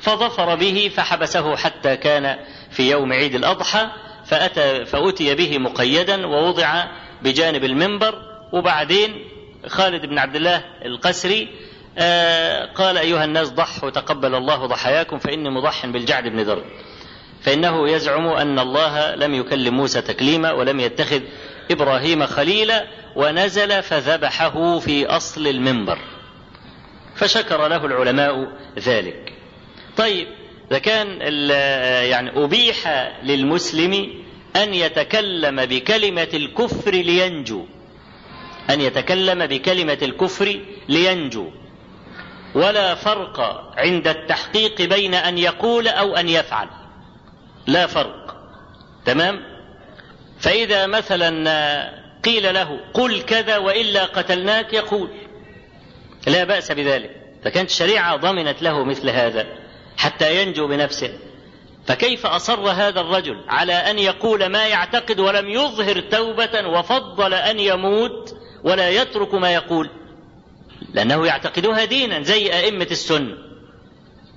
فظفر به فحبسه حتى كان في يوم عيد الأضحى فأتى فأتي به مقيدا ووضع بجانب المنبر وبعدين خالد بن عبد الله القسري آه قال أيها الناس ضحوا تقبل الله ضحاياكم فإني مضح بالجعد بن درب. فإنه يزعم أن الله لم يكلم موسى تكليما ولم يتخذ إبراهيم خليلا ونزل فذبحه في أصل المنبر. فشكر له العلماء ذلك. طيب إذا كان يعني أبيح للمسلم أن يتكلم بكلمة الكفر لينجو. أن يتكلم بكلمة الكفر لينجو. ولا فرق عند التحقيق بين أن يقول أو أن يفعل. لا فرق. تمام؟ فإذا مثلا قيل له قل كذا وإلا قتلناك يقول. لا بأس بذلك. فكانت الشريعة ضمنت له مثل هذا حتى ينجو بنفسه. فكيف أصر هذا الرجل على أن يقول ما يعتقد ولم يظهر توبة وفضل أن يموت ولا يترك ما يقول؟ لأنه يعتقدوها دينا زي أئمة السنة.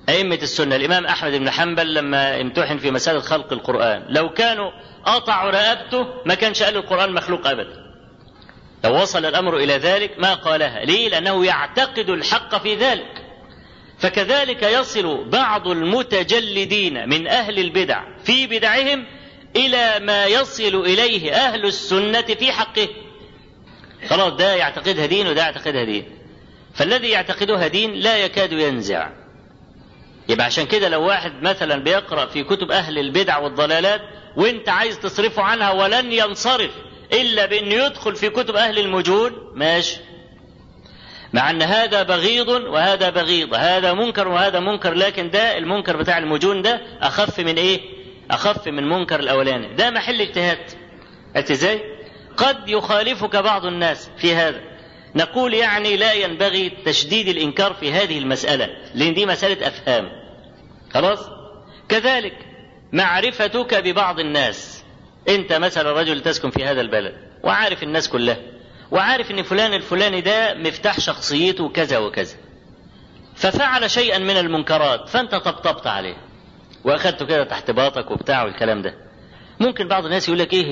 أئمة السنة الإمام أحمد بن حنبل لما امتحن في مسألة خلق القرآن لو كانوا قطعوا رقبته ما كانش قال القرآن مخلوق أبدا. لو وصل الأمر إلى ذلك ما قالها. ليه؟ لأنه يعتقد الحق في ذلك. فكذلك يصل بعض المتجلدين من أهل البدع في بدعهم إلى ما يصل إليه أهل السنة في حقه. خلاص ده يعتقدها دين وده يعتقدها دين. فالذي يعتقدها دين لا يكاد ينزع. يبقى عشان كده لو واحد مثلا بيقرأ في كتب أهل البدع والضلالات وانت عايز تصرفه عنها ولن ينصرف إلا بأنه يدخل في كتب أهل المجون ماشي. مع أن هذا بغيض وهذا بغيض هذا منكر وهذا منكر لكن ده المنكر بتاع المجون ده أخف من إيه؟ أخف من منكر الأولاني. ده محل اجتهاد. إزاي؟ قد يخالفك بعض الناس في هذا. نقول يعني لا ينبغي تشديد الإنكار في هذه المسألة لأن دي مسألة أفهام. خلاص؟ كذلك معرفتك ببعض الناس. أنت مثلا رجل تسكن في هذا البلد وعارف الناس كلها. وعارف إن فلان الفلاني ده مفتاح شخصيته كذا وكذا. ففعل شيئا من المنكرات فأنت طبطبت عليه. واخدته كده تحت باطك وبتاع والكلام ده. ممكن بعض الناس يقول لك إيه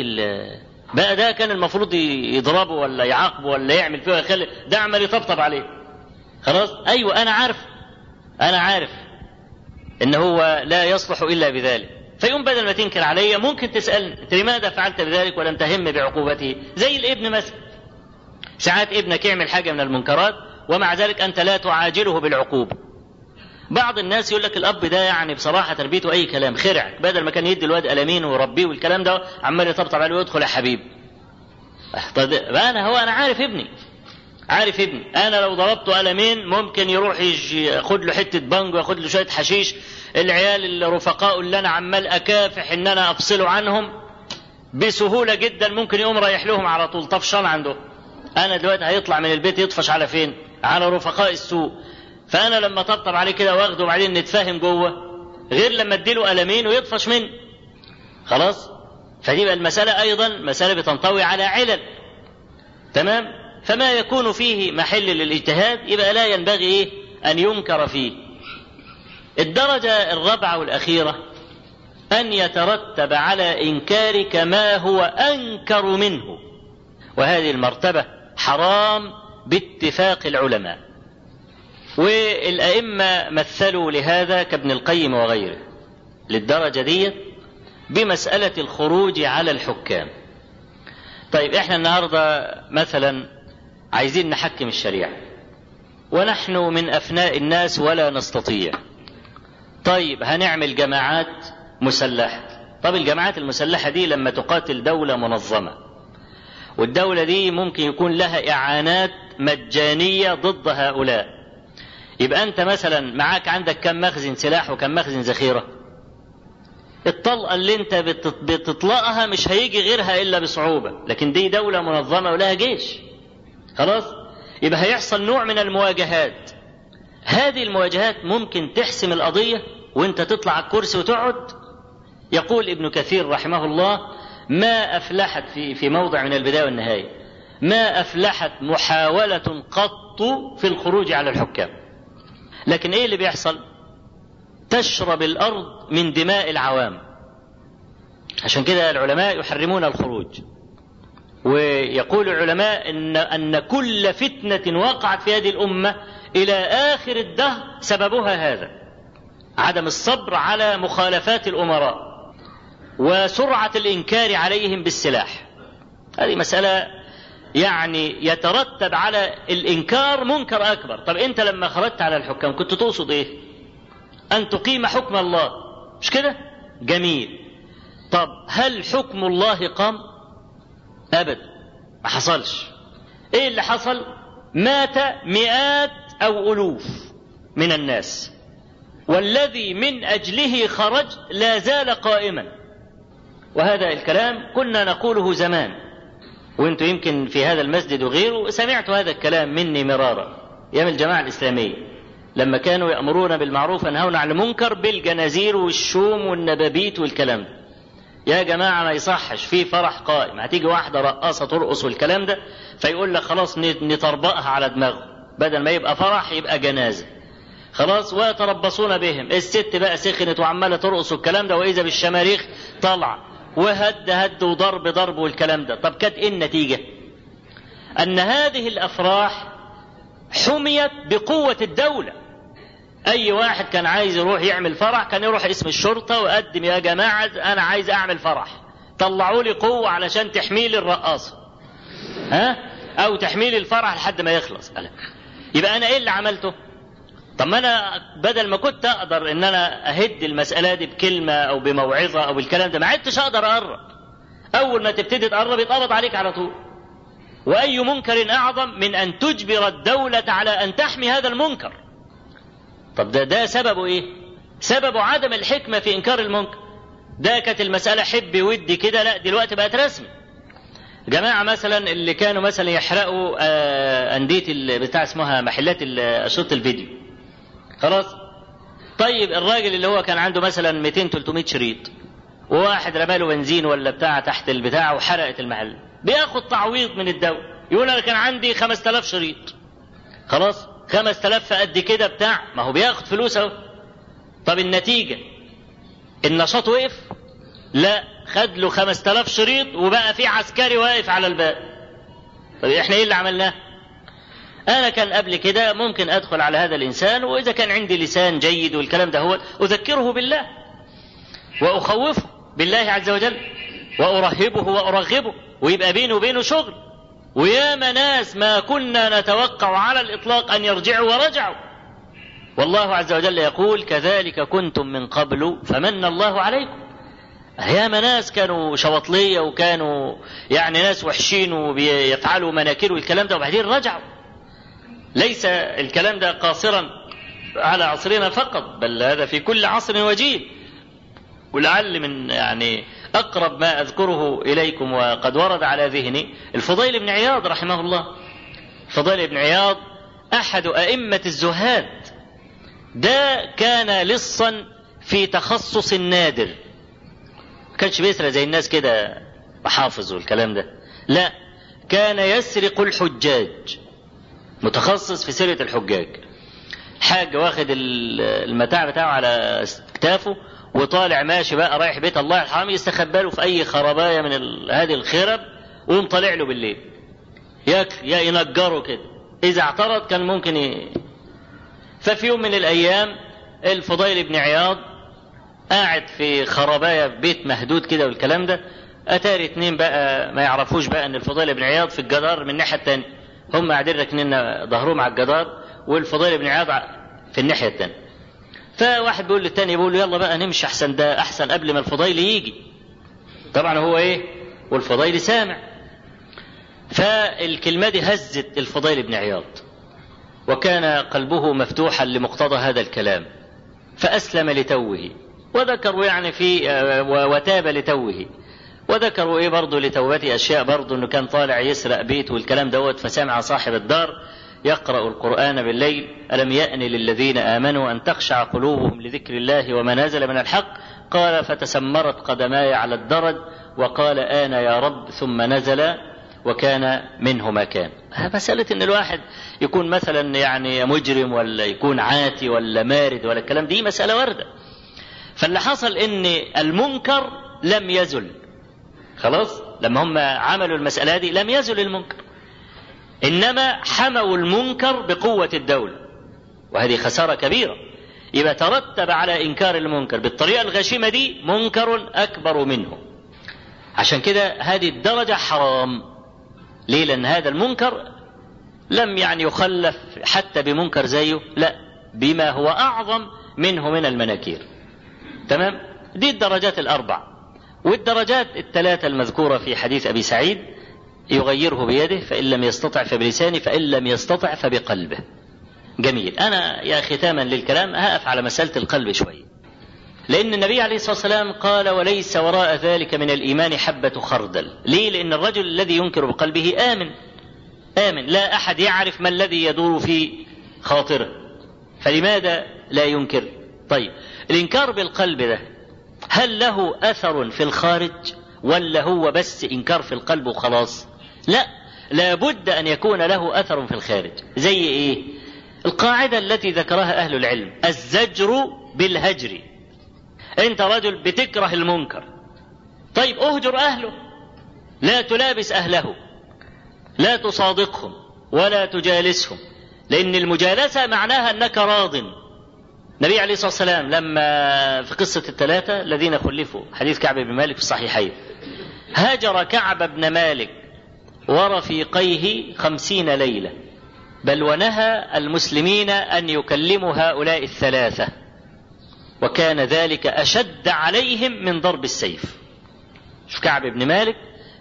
بقى ده كان المفروض يضربه ولا يعاقبه ولا يعمل فيه ويخلي ده عمال يطبطب عليه. خلاص؟ أيوه أنا عارف. أنا عارف إن هو لا يصلح إلا بذلك. فيقوم بدل ما تنكر علي ممكن تسألني لماذا فعلت بذلك ولم تهم بعقوبته زي الابن مثلا. ساعات ابنك يعمل حاجة من المنكرات ومع ذلك أنت لا تعاجله بالعقوبه بعض الناس يقول لك الأب ده يعني بصراحة تربيته أي كلام خرع بدل ما كان يدي الواد قلمين ويربيه والكلام ده عمال يطبطب عليه ويدخل يا حبيبي أنا هو أنا عارف ابني عارف ابني. أنا لو ضربته قلمين ممكن يروح ياخد له حتة بانجو ياخد له شوية حشيش. العيال الرفقاء اللي أنا عمال أكافح إن أنا أفصله عنهم بسهولة جدا ممكن يقوم رايح لهم على طول. طفشان عندهم أنا دلوقتي هيطلع من البيت يطفش على فين؟ على رفقاء السوق فأنا لما طبطب عليه كده وأخده وبعدين نتفاهم جوه غير لما أديله قلمين ويطفش مني خلاص؟ فدي بقى المسألة أيضا مسألة بتنطوي على علل. تمام؟ فما يكون فيه محل للاجتهاد يبقى لا ينبغي إيه؟ أن ينكر فيه. الدرجة الرابعة والأخيرة أن يترتب على إنكارك ما هو أنكر منه. وهذه المرتبة حرام باتفاق العلماء. والأئمة مثلوا لهذا كابن القيم وغيره للدرجة دي بمسألة الخروج على الحكام. طيب إحنا النهاردة مثلا عايزين نحكم الشريعة. ونحن من أفناء الناس ولا نستطيع. طيب هنعمل جماعات مسلحة. طب الجماعات المسلحة دي لما تقاتل دولة منظمة والدولة دي ممكن يكون لها إعانات مجانية ضد هؤلاء. يبقى أنت مثلا معاك عندك كم مخزن سلاح وكم مخزن ذخيرة. الطلقة اللي أنت بتطلقها مش هيجي غيرها إلا بصعوبة. لكن دي دولة منظمة ولها جيش. خلاص؟ يبقى هيحصل نوع من المواجهات. هذه المواجهات ممكن تحسم القضية وأنت تطلع على الكرسي وتقعد. يقول ابن كثير رحمه الله ما أفلحت في في موضع من البداية والنهاية. ما أفلحت محاولة قط في الخروج على الحكام. لكن إيه اللي بيحصل؟ تشرب الأرض من دماء العوام. عشان كده العلماء يحرمون الخروج. ويقول العلماء إن أن كل فتنة وقعت في هذه الأمة إلى آخر الدهر سببها هذا. عدم الصبر على مخالفات الأمراء. وسرعة الإنكار عليهم بالسلاح. هذه مسألة يعني يترتب على الإنكار منكر أكبر. طب أنت لما خرجت على الحكام كنت تقصد إيه؟ أن تقيم حكم الله. مش كده؟ جميل. طب هل حكم الله قام؟ ابدا ما حصلش. إيه اللي حصل؟ مات مئات أو ألوف من الناس. والذي من أجله خرج لا زال قائما. وهذا الكلام كنا نقوله زمان. وأنتم يمكن في هذا المسجد وغيره سمعتوا هذا الكلام مني مرارا. أيام الجماعة الإسلامية. لما كانوا يأمرون بالمعروف وينهون عن المنكر بالجنازير والشوم والنبابيت والكلام ده. يا جماعة ما يصحش في فرح قائم. هتيجي واحدة رقاصة ترقص والكلام ده فيقول لك خلاص نطربقها على دماغه. بدل ما يبقى فرح يبقى جنازة. خلاص ويتربصون بهم. الست بقى سخنت وعمالة ترقص والكلام ده وإذا بالشماريخ طالعة. وهد هد وضرب ضرب والكلام ده. طب كانت إيه النتيجة؟ أن هذه الأفراح حميت بقوة الدولة. أي واحد كان عايز يروح يعمل فرح كان يروح اسم الشرطة وقدم يا جماعة أنا عايز أعمل فرح. طلعوا لي قوة علشان تحمي لي الرقاصة. ها؟ أو تحمي لي الفرح لحد ما يخلص. يبقى أنا إيه اللي عملته؟ طب ما أنا بدل ما كنت أقدر إن أنا أهد المسألة دي بكلمة أو بموعظة أو بالكلام ده ما عدتش أقدر أقرب. أول ما تبتدي تقرب يتقبض عليك على طول. وأي منكر أعظم من أن تجبر الدولة على أن تحمي هذا المنكر. طب ده ده سببه إيه؟ سببه عدم الحكمة في إنكار المنكر. ده كانت المسألة حب ودي كده لا دلوقتي بقت رسمي. جماعة مثلا اللي كانوا مثلا يحرقوا آه، أندية بتاع اسمها محلات أشرطة الفيديو. خلاص؟ طيب الراجل اللي هو كان عنده مثلا 200 300 شريط وواحد رماله بنزين ولا بتاع تحت البتاع وحرقت المحل بياخد تعويض من الدولة يقول أنا كان عندي 5000 شريط. خلاص؟ 5000 في قد كده بتاع ما هو بياخد فلوس أهو. طب النتيجة؟ النشاط وقف؟ لا خد له 5000 شريط وبقى في عسكري واقف على الباب. طب إحنا إيه اللي عملناه؟ أنا كان قبل كده ممكن أدخل على هذا الإنسان وإذا كان عندي لسان جيد والكلام ده هو أذكره بالله وأخوفه بالله عز وجل وأرهبه وأرغبه ويبقى بينه وبينه شغل. وياما ناس ما كنا نتوقع على الإطلاق أن يرجعوا ورجعوا. والله عز وجل يقول كذلك كنتم من قبل فمن الله عليكم. ياما ناس كانوا شواطلية وكانوا يعني ناس وحشين وبيفعلوا مناكير والكلام ده وبعدين رجعوا. ليس الكلام ده قاصرا على عصرنا فقط بل هذا في كل عصر وجيل. ولعل من يعني أقرب ما أذكره إليكم وقد ورد على ذهني الفضيل بن عياض رحمه الله. الفضيل بن عياض أحد أئمة الزهاد. ده كان لصا في تخصص نادر. ما كانش بيسرق زي الناس كده محافظ والكلام ده. لا كان يسرق الحجاج. متخصص في سرقة الحجاج. حاج واخد المتاع بتاعه على كتافه وطالع ماشي بقى رايح بيت الله الحرام يستخبى له في أي خرباية من هذه الخرب ويقوم طالع له بالليل. يا ينجره كده. إذا اعترض كان ممكن ي... ففي يوم من الأيام الفضيل بن عياض قاعد في خرباية في بيت مهدود كده والكلام ده. أتاري اتنين بقى ما يعرفوش بقى إن الفضيل بن عياض في الجدار من الناحية الثانية هم قاعدين راكنين ظهرهم على الجدار والفضيل بن عياض في الناحية الثانية فواحد بيقول للتاني بيقول له يلا بقى نمشي أحسن ده أحسن قبل ما الفضيل يجي. طبعا هو إيه؟ والفضيل سامع. فالكلمة دي هزت الفضيل بن عياض وكان قلبه مفتوحا لمقتضى هذا الكلام. فأسلم لتوه وذكروا يعني في وتاب لتوه. وذكروا إيه برضه لتوبته أشياء برضه إنه كان طالع يسرق بيت والكلام دوت فسمع صاحب الدار يقرأ القرآن بالليل ألم يأن للذين آمنوا أن تخشع قلوبهم لذكر الله وما نزل من الحق؟ قال فتسمرت قدماي على الدرج وقال آن يا رب ثم نزل وكان منه ما كان. مسألة إن الواحد يكون مثلا يعني مجرم ولا يكون عاتي ولا مارد ولا الكلام دي مسألة واردة. فاللي حصل إن المنكر لم يزل. خلاص؟ لما هم عملوا المسألة دي لم يزل المنكر إنما حموا المنكر بقوة الدولة. وهذه خسارة كبيرة. يبقى ترتب على إنكار المنكر بالطريقة الغشيمة دي منكر أكبر منه. عشان كده هذه الدرجة حرام. ليه؟ لأن هذا المنكر لم يعني يخلف حتى بمنكر زيه لا بما هو أعظم منه من المناكير. تمام؟ دي الدرجات الاربع والدرجات الثلاثة المذكورة في حديث أبي سعيد يغيره بيده فإن لم يستطع فبلسانه فإن لم يستطع فبقلبه. جميل. أنا يا ختاما للكلام هقف على مسألة القلب شوية لأن النبي عليه الصلاة والسلام قال وليس وراء ذلك من الإيمان حبة خردل ليه؟ لأن الرجل الذي ينكر بقلبه آمن. آمن. لا أحد يعرف ما الذي يدور في خاطره. فلماذا لا ينكر؟ طيب. الإنكار بالقلب ده هل له أثر في الخارج ولا هو بس إنكار في القلب وخلاص؟ لا لابد أن يكون له أثر في الخارج. زي إيه؟ القاعدة التي ذكرها أهل العلم الزجر بالهجر. أنت رجل بتكره المنكر. طيب أهجر أهله. لا تلابس أهله. لا تصادقهم ولا تجالسهم لأن المجالسة معناها أنك راض. النبي عليه الصلاة والسلام لما في قصة الثلاثة الذين خلفوا حديث كعب بن مالك في الصحيحين. هاجر كعب بن مالك ورفيقيه خمسين ليلة بل ونهى المسلمين أن يكلموا هؤلاء الثلاثة. وكان ذلك أشد عليهم من ضرب السيف. شوف كعب بن مالك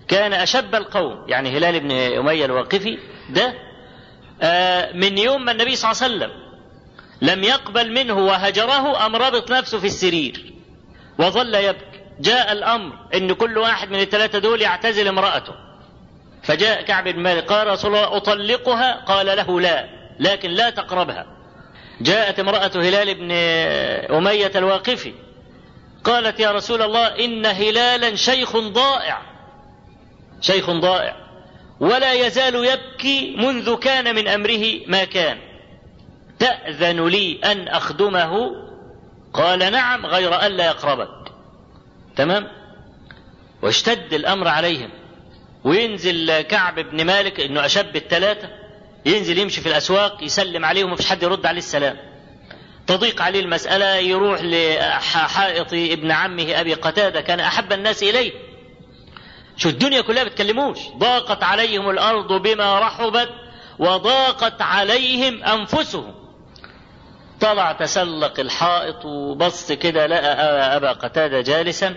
كان أشب القوم يعني هلال بن أمية الواقفي ده آه من يوم ما النبي صلى الله عليه وسلم لم يقبل منه وهجره أم ربط نفسه في السرير. وظل يبكي. جاء الأمر أن كل واحد من الثلاثة دول يعتزل امرأته. فجاء كعب بن مالك قال رسول الله أطلقها؟ قال له لا لكن لا تقربها. جاءت امرأة هلال بن أمية الواقفي. قالت يا رسول الله إن هلالا شيخ ضائع. شيخ ضائع. ولا يزال يبكي منذ كان من أمره ما كان. تأذن لي أن أخدمه؟ قال نعم غير أن لا يقربك. تمام؟ واشتد الأمر عليهم. وينزل كعب بن مالك إنه أشب الثلاثه ينزل يمشي في الأسواق يسلم عليهم ومفيش حد يرد عليه السلام. تضيق عليه المسألة يروح لحائط ابن عمه أبي قتادة كان أحب الناس إليه. شو الدنيا كلها بتكلموش. ضاقت عليهم الأرض بما رحبت وضاقت عليهم أنفسهم. طلع تسلق الحائط وبص كده لقى أبا قتادة جالسا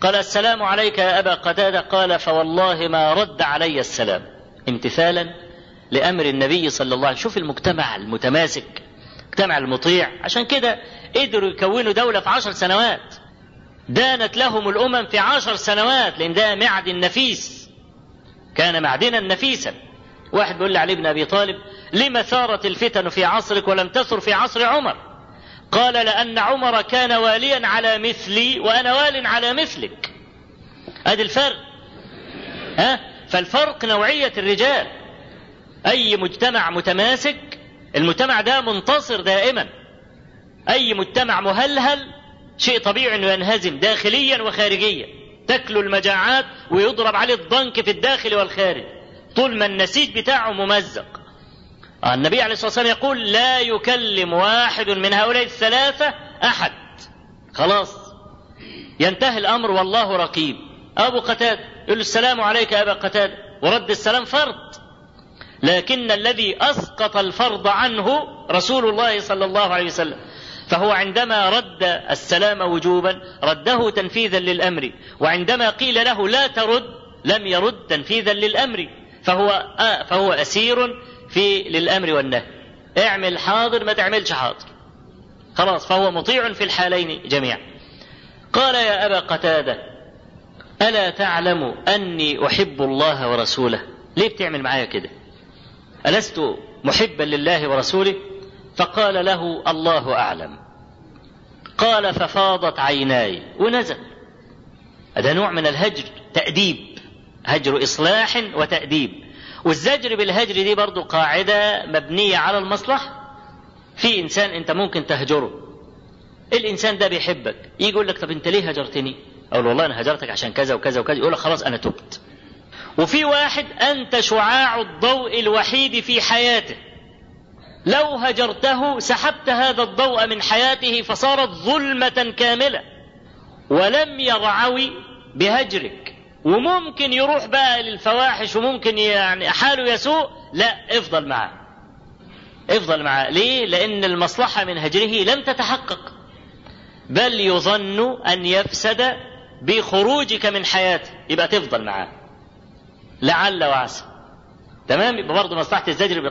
قال السلام عليك يا أبا قتادة قال فوالله ما رد علي السلام. امتثالا لأمر النبي صلى الله عليه وسلم. شوف المجتمع المتماسك المجتمع المطيع. عشان كده قدروا يكونوا دولة في عشر سنوات. دانت لهم الأمم في عشر سنوات لأن ده معدن نفيس. كان معدنا نفيسا. واحد بيقول لعلي بن أبي طالب لما ثارت الفتن في عصرك ولم تثر في عصر عمر؟ قال لأن عمر كان واليا على مثلي وأنا وال على مثلك. أدي الفرق. ها؟ فالفرق نوعية الرجال. أي مجتمع متماسك المجتمع ده منتصر دائما. أي مجتمع مهلهل شيء طبيعي أنه ينهزم داخليا وخارجيا. تكلو المجاعات ويضرب عليه الضنك في الداخل والخارج. طول ما النسيج بتاعه ممزق. النبي عليه الصلاة والسلام يقول لا يكلم واحد من هؤلاء الثلاثة أحد. خلاص. ينتهي الأمر والله رقيب. أبو قتادة يقول السلام عليك أبا قتادة ورد السلام فرض لكن الذي أسقط الفرض عنه رسول الله صلى الله عليه وسلم. فهو عندما رد السلام وجوبا رده تنفيذا للأمر. وعندما قيل له لا ترد لم يرد تنفيذا للأمر. فهو آه فهو أسير في للأمر والنهي. اعمل حاضر ما تعملش حاضر. خلاص فهو مطيع في الحالين جميعا. قال يا أبا قتادة ألا تعلم أني أحب الله ورسوله؟ ليه بتعمل معايا كده؟ ألست محبا لله ورسوله؟ فقال له الله أعلم. قال ففاضت عيناي ونزل. هذا نوع من الهجر تأديب. هجر إصلاح وتأديب. والزجر بالهجر دي برضو قاعدة مبنية على المصلحة. في إنسان أنت ممكن تهجره. الإنسان ده بيحبك. يجي يقول لك طب أنت ليه هجرتني؟ أقول والله أنا هجرتك عشان كذا وكذا وكذا. يقول لك خلاص أنا تبت. وفي واحد أنت شعاع الضوء الوحيد في حياته. لو هجرته سحبت هذا الضوء من حياته فصارت ظلمة كاملة. ولم يرعوي بهجرك وممكن يروح بقى للفواحش وممكن يعني حاله يسوء لا افضل معاه. افضل معاه. ليه؟ لأن المصلحة من هجره لم تتحقق. بل يظن أن يفسد بخروجك من حياته. يبقى تفضل معاه. لعل وعسى. تمام؟ يبقى برضه مصلحة الزجر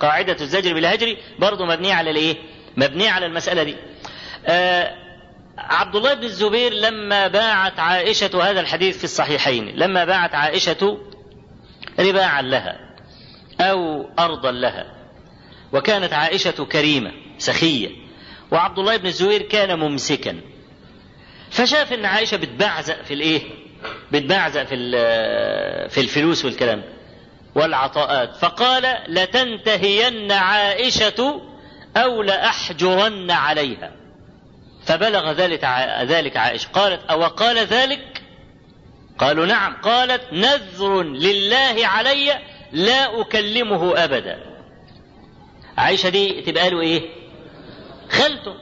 قاعدة الزجر بالهجر برضه مبنية على الإيه؟ مبنية على المسألة دي. آه عبد الله بن الزبير لما باعت عائشة هذا الحديث في الصحيحين لما باعت عائشة رباعا لها أو أرضا لها وكانت عائشة كريمة سخية وعبد الله بن الزبير كان ممسكا. فشاف إن عائشة بتبعزق في الإيه؟ بتبعزق في في الفلوس والكلام والعطاءات. فقال لتنتهين عائشة أو لأحجرن عليها. فبلغ ذلك ذلك عائشة قالت أو قال ذلك؟ قالوا نعم. قالت نذر لله علي لا أكلمه أبدا. عائشة دي تبقى له إيه؟ خالته.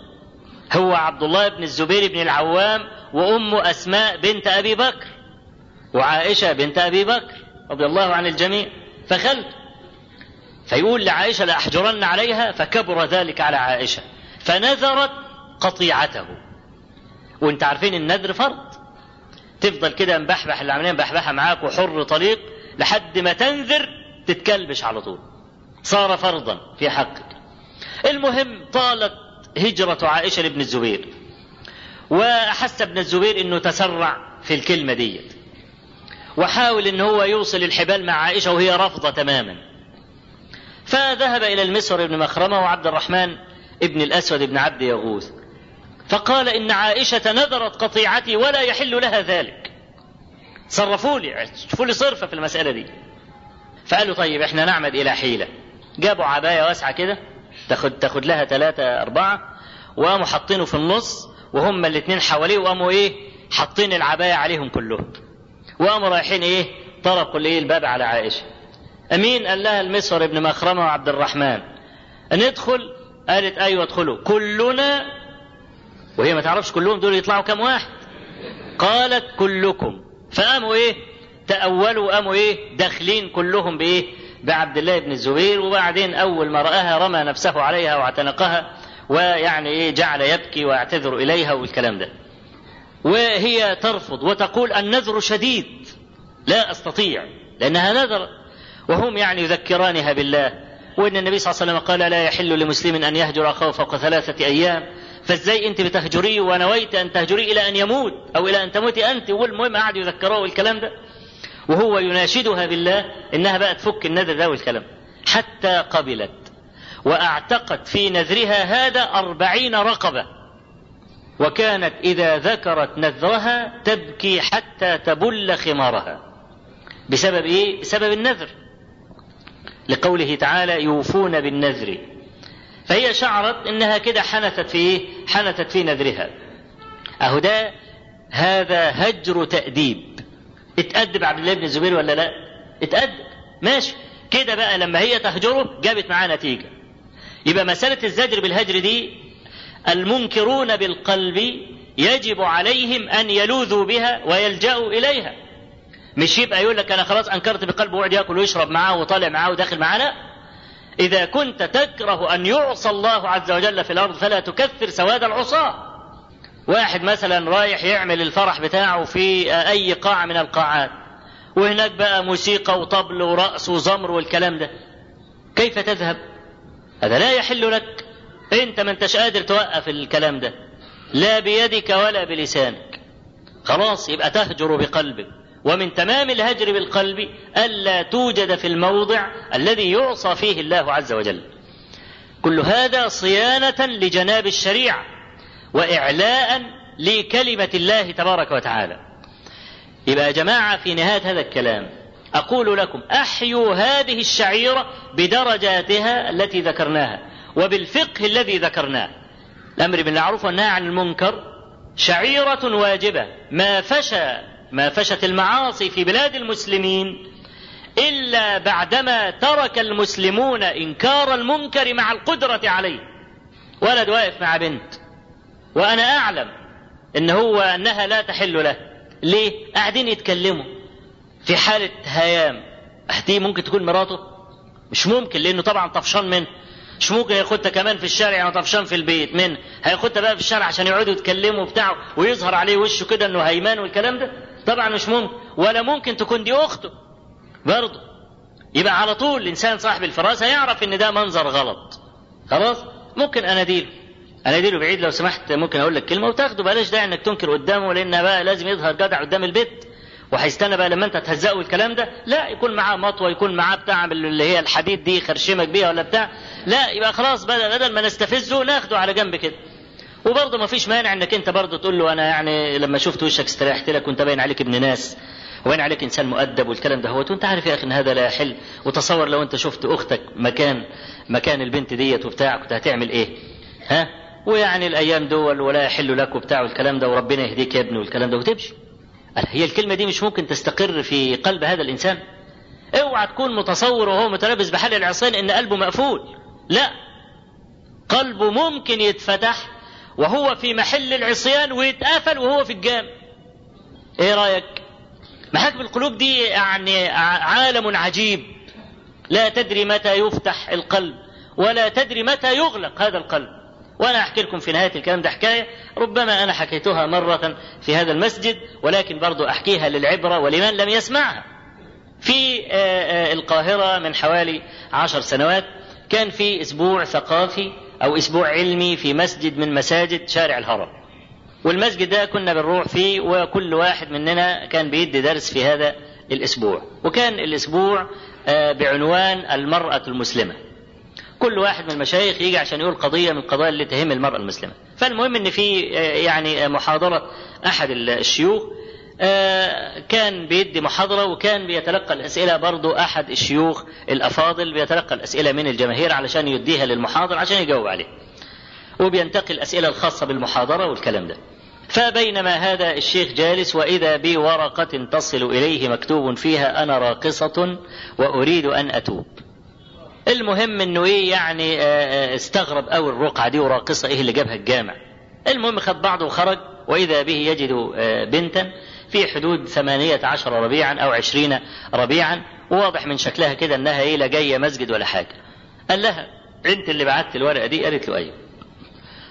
هو عبد الله بن الزبير بن العوام وأمه أسماء بنت أبي بكر وعائشة بنت أبي بكر رضي الله عن الجميع. فخالته. فيقول لعائشة لأحجرن عليها. فكبر ذلك على عائشة. فنذرت قطيعته. وانت عارفين النذر فرض. تفضل كده مبحبح العملية مبحبحة معاك وحر طليق لحد ما تنذر تتكلبش على طول. صار فرضا في حقك. المهم طالت هجرة عائشة لابن الزبير. وأحس ابن الزبير أنه تسرع في الكلمة ديت. وحاول أنه هو يوصل الحبال مع عائشة وهي رافضة تماما. فذهب إلى المسور بن مخرمة وعبد الرحمن ابن الأسود بن عبد يغوث. فقال إن عائشة نذرت قطيعتي ولا يحل لها ذلك. صرفوا لي شوفوا لي صرفة في المسألة دي. فقالوا طيب إحنا نعمد إلى حيلة. جابوا عباية واسعة كده تاخد تاخد لها ثلاثة أربعة وقاموا حاطينه في النص وهم الاثنين حواليه وقاموا إيه؟ حاطين العباية عليهم كلهم. وقاموا رايحين إيه؟ طرقوا الايه الباب على عائشة. أمين قال لها المسور ابن مخرمة وعبد الرحمن ندخل؟ قالت أيوه ادخلوا. كلنا وهي ما تعرفش كلهم دول يطلعوا كم واحد؟ قالت كلكم. فقاموا إيه؟ تأولوا قاموا إيه؟ داخلين كلهم بإيه؟ بعبد الله بن الزبير وبعدين أول ما رآها رمى نفسه عليها واعتنقها ويعني إيه؟ جعل يبكي ويعتذر إليها والكلام ده. وهي ترفض وتقول النذر شديد. لا أستطيع لأنها نذر. وهم يعني يذكرانها بالله. وإن النبي صلى الله عليه وسلم قال لا يحل لمسلم أن يهجر اخاه فوق ثلاثة أيام. فازاي انت بتهجريه ونويت ان تهجريه إلى ان يموت أو إلى ان تموتي انت؟ والمهم قعدوا يذكروه الكلام ده. وهو يناشدها بالله انها بقى تفك النذر ده والكلام. حتى قبلت. واعتقت في نذرها هذا أربعين رقبة. وكانت إذا ذكرت نذرها تبكي حتى تبل خمارها. بسبب إيه؟ بسبب النذر. لقوله تعالى يوفون بالنذر. فهي شعرت إنها كده حنثت في إيه؟ حنثت في نذرها. أهو ده هذا هجر تأديب. اتأدب عبد الله بن الزبير ولا لا؟ اتأدب ماشي كده بقى لما هي تهجره جابت معاه نتيجة. يبقى مسألة الزجر بالهجر دي المنكرون بالقلب يجب عليهم أن يلوذوا بها ويلجأوا إليها. مش يبقى يقول لك أنا خلاص أنكرت بقلبه ويقعد يأكل ويشرب معاه وطالع معاه وداخل معاه لا. إذا كنت تكره أن يعصى الله عز وجل في الأرض فلا تكثر سواد العصاة. واحد مثلا رايح يعمل الفرح بتاعه في أي قاعة من القاعات وهناك بقى موسيقى وطبل ورقص وزمر والكلام ده. كيف تذهب؟ هذا لا يحل لك. أنت ما أنتش قادر توقف الكلام ده. لا بيدك ولا بلسانك. خلاص يبقى تهجر بقلبك. ومن تمام الهجر بالقلب ألا توجد في الموضع الذي يعصى فيه الله عز وجل. كل هذا صيانة لجناب الشريعة وإعلاء لكلمة الله تبارك وتعالى. يبقى يا جماعة في نهاية هذا الكلام أقول لكم أحيوا هذه الشعيرة بدرجاتها التي ذكرناها وبالفقه الذي ذكرناه. الأمر بالمعروف والنهي عن المنكر شعيرة واجبة ما فشى ما فشت المعاصي في بلاد المسلمين إلا بعدما ترك المسلمون إنكار المنكر مع القدرة عليه. ولد واقف مع بنت. وأنا أعلم إن هو أنها لا تحل له. ليه؟ قاعدين يتكلموا. في حالة هيام. دي ممكن تكون مراته؟ مش ممكن لأنه طبعا طفشان منه. مش ممكن ياخدها كمان في الشارع يعني طفشان في البيت. من هياخدها بقى في الشارع عشان يقعدوا يتكلموا بتاعه ويظهر عليه وشه كده إنه هيمان والكلام ده؟ طبعا مش ممكن. ولا ممكن تكون دي أخته. برضه. يبقى على طول الإنسان صاحب الفراسة يعرف إن ده منظر غلط. خلاص؟ ممكن أناديله. أناديله بعيد لو سمحت ممكن أقول لك كلمة وتاخده. بلاش داعي إنك تنكر قدامه لأن بقى لازم يظهر جدع قدام البيت. وهيستنى بقى لما أنت تهزقه الكلام ده. لا يكون معاه مطوة يكون معاه بتاع اللي هي الحديد دي خرشمك بيها ولا بتاع. لا يبقى خلاص بدل بدل ما نستفزه ناخده على جنب كده. وبرضه ما فيش مانع انك انت برضه تقول له أنا يعني لما شفت وشك استريحت لك وانت باين عليك ابن ناس وين عليك انسان مؤدب والكلام ده هو وانت عارف يا أخي إن هذا لا يحل. وتصور لو انت شفت أختك مكان مكان البنت ديت وبتاع كنت هتعمل إيه؟ ها؟ ويعني الأيام دول ولا يحل لك وبتاع والكلام ده وربنا يهديك يا ابني والكلام ده وتمشي. هي الكلمة دي مش ممكن تستقر في قلب هذا الإنسان؟ اوعى تكون متصور وهو متلبس بحل العصيان إن قلبه مقفول. لا. قلبه ممكن يتفتح وهو في محل العصيان ويتقفل وهو في الجامع. إيه رأيك؟ محاكم القلوب دي يعني عالم عجيب. لا تدري متى يفتح القلب ولا تدري متى يغلق هذا القلب. وأنا أحكي لكم في نهاية الكلام ده حكاية ربما أنا حكيتها مرة في هذا المسجد ولكن برضو أحكيها للعبرة ولمن لم يسمعها. في القاهرة من حوالي عشر سنوات كان في أسبوع ثقافي أو أسبوع علمي في مسجد من مساجد شارع الهرم. والمسجد ده كنا بنروح فيه وكل واحد مننا كان بيدي درس في هذا الأسبوع. وكان الأسبوع بعنوان المرأة المسلمة. كل واحد من المشايخ يجي عشان يقول قضية من القضايا اللي تهم المرأة المسلمة. فالمهم إن في يعني محاضرة أحد الشيوخ كان بيدي محاضرة وكان بيتلقى الأسئلة برضو أحد الشيوخ الأفاضل بيتلقى الأسئلة من الجماهير علشان يديها للمحاضر عشان يجاوب عليه. وبينتقي الأسئلة الخاصة بالمحاضرة والكلام ده. فبينما هذا الشيخ جالس وإذا بورقة تصل إليه مكتوب فيها أنا راقصة وأريد أن أتوب. المهم إنه إيه يعني استغرب قوي الرقعة دي وراقصة إيه اللي جابها الجامع. المهم خد بعضه وخرج وإذا به يجد بنتا في حدود ثمانية عشر ربيعا أو عشرين ربيعا وواضح من شكلها كده أنها إيه لا جاية مسجد ولا حاجة. قال لها أنت اللي بعت الورقة دي. قالت له أيوه.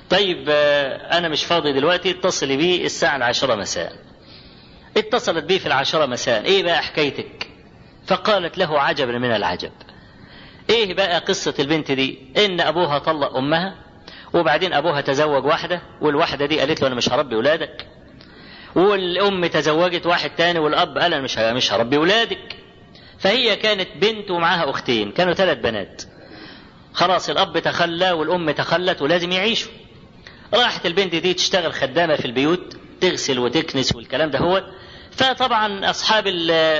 طيب أنا مش فاضي دلوقتي اتصلي بيه الساعة العاشرة مساء. اتصلت بيه في العاشرة مساء. إيه بقى حكايتك؟ فقالت له عجبا من العجب. إيه بقى قصة البنت دي؟ إن أبوها طلق أمها وبعدين أبوها تزوج واحدة والواحدة دي قالت له أنا مش هربي ولادك والأم تزوجت واحد تاني والأب قال أنا مش مش هربي ولادك. فهي كانت بنت ومعاها أختين كانوا ثلاث بنات. خلاص الأب تخلى والأم تخلت ولازم يعيشوا. راحت البنت دي تشتغل خدامة في البيوت تغسل وتكنس والكلام ده هو. فطبعا أصحاب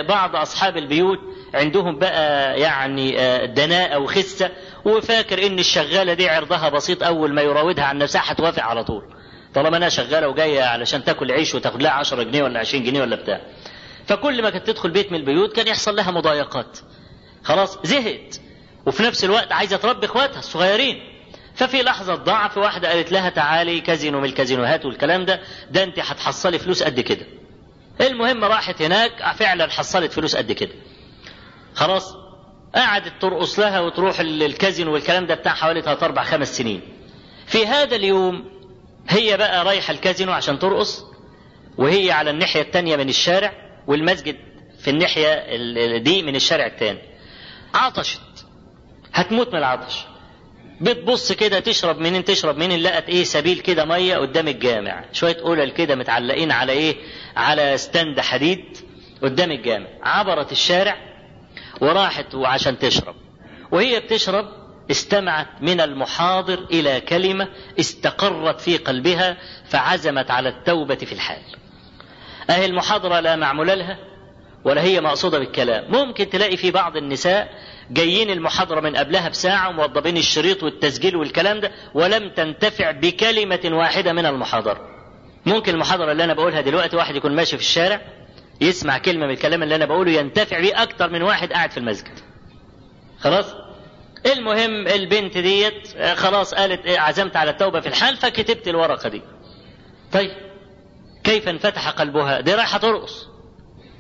بعض أصحاب البيوت عندهم بقى يعني دناءة وخسة. وفاكر إن الشغالة دي عرضها بسيط أول ما يراودها عن نفسها هتوافق على طول. طالما أنا شغالة وجاية علشان تاكل عيش وتاخد لها 10 جنيه ولا 20 جنيه ولا بتاع. فكل ما كانت تدخل بيت من البيوت كان يحصل لها مضايقات. خلاص زهقت. وفي نفس الوقت عايزة تربي إخواتها الصغيرين. ففي لحظة ضعف واحدة قالت لها تعالي كازينو من الكازينوهات والكلام ده ده أنت هتحصلي فلوس قد كده. المهم راحت هناك فعلا حصلت فلوس قد كده. خلاص قعدت ترقص لها وتروح الكازينو والكلام ده بتاع حوالي ثلاث أربع خمس سنين. في هذا اليوم هي بقى رايحة الكازينو عشان ترقص وهي على الناحية التانية من الشارع والمسجد في الناحية دي من الشارع التاني. عطشت. هتموت من العطش. بتبص كده تشرب منين؟ تشرب منين؟ لقت إيه؟ سبيل كده مية قدام الجامع. شوية قلل كده متعلقين على إيه؟ على ستاند حديد قدام الجامع. عبرت الشارع وراحت وعشان تشرب. وهي بتشرب استمعت من المحاضر إلى كلمة استقرت في قلبها فعزمت على التوبة في الحال. اهي المحاضرة لا معمول لها ولا هي مقصودة بالكلام. ممكن تلاقي في بعض النساء جايين المحاضرة من قبلها بساعة وموضبين الشريط والتسجيل والكلام ده ولم تنتفع بكلمة واحدة من المحاضرة. ممكن المحاضرة اللي أنا بقولها دلوقتي واحد يكون ماشي في الشارع يسمع كلمة من الكلام اللي أنا بقوله ينتفع بيه أكتر من واحد قاعد في المسجد. خلاص؟ المهم البنت ديت خلاص قالت عزمت على التوبة في الحال فكتبت الورقة دي. طيب كيف انفتح قلبها؟ دي رايحة ترقص.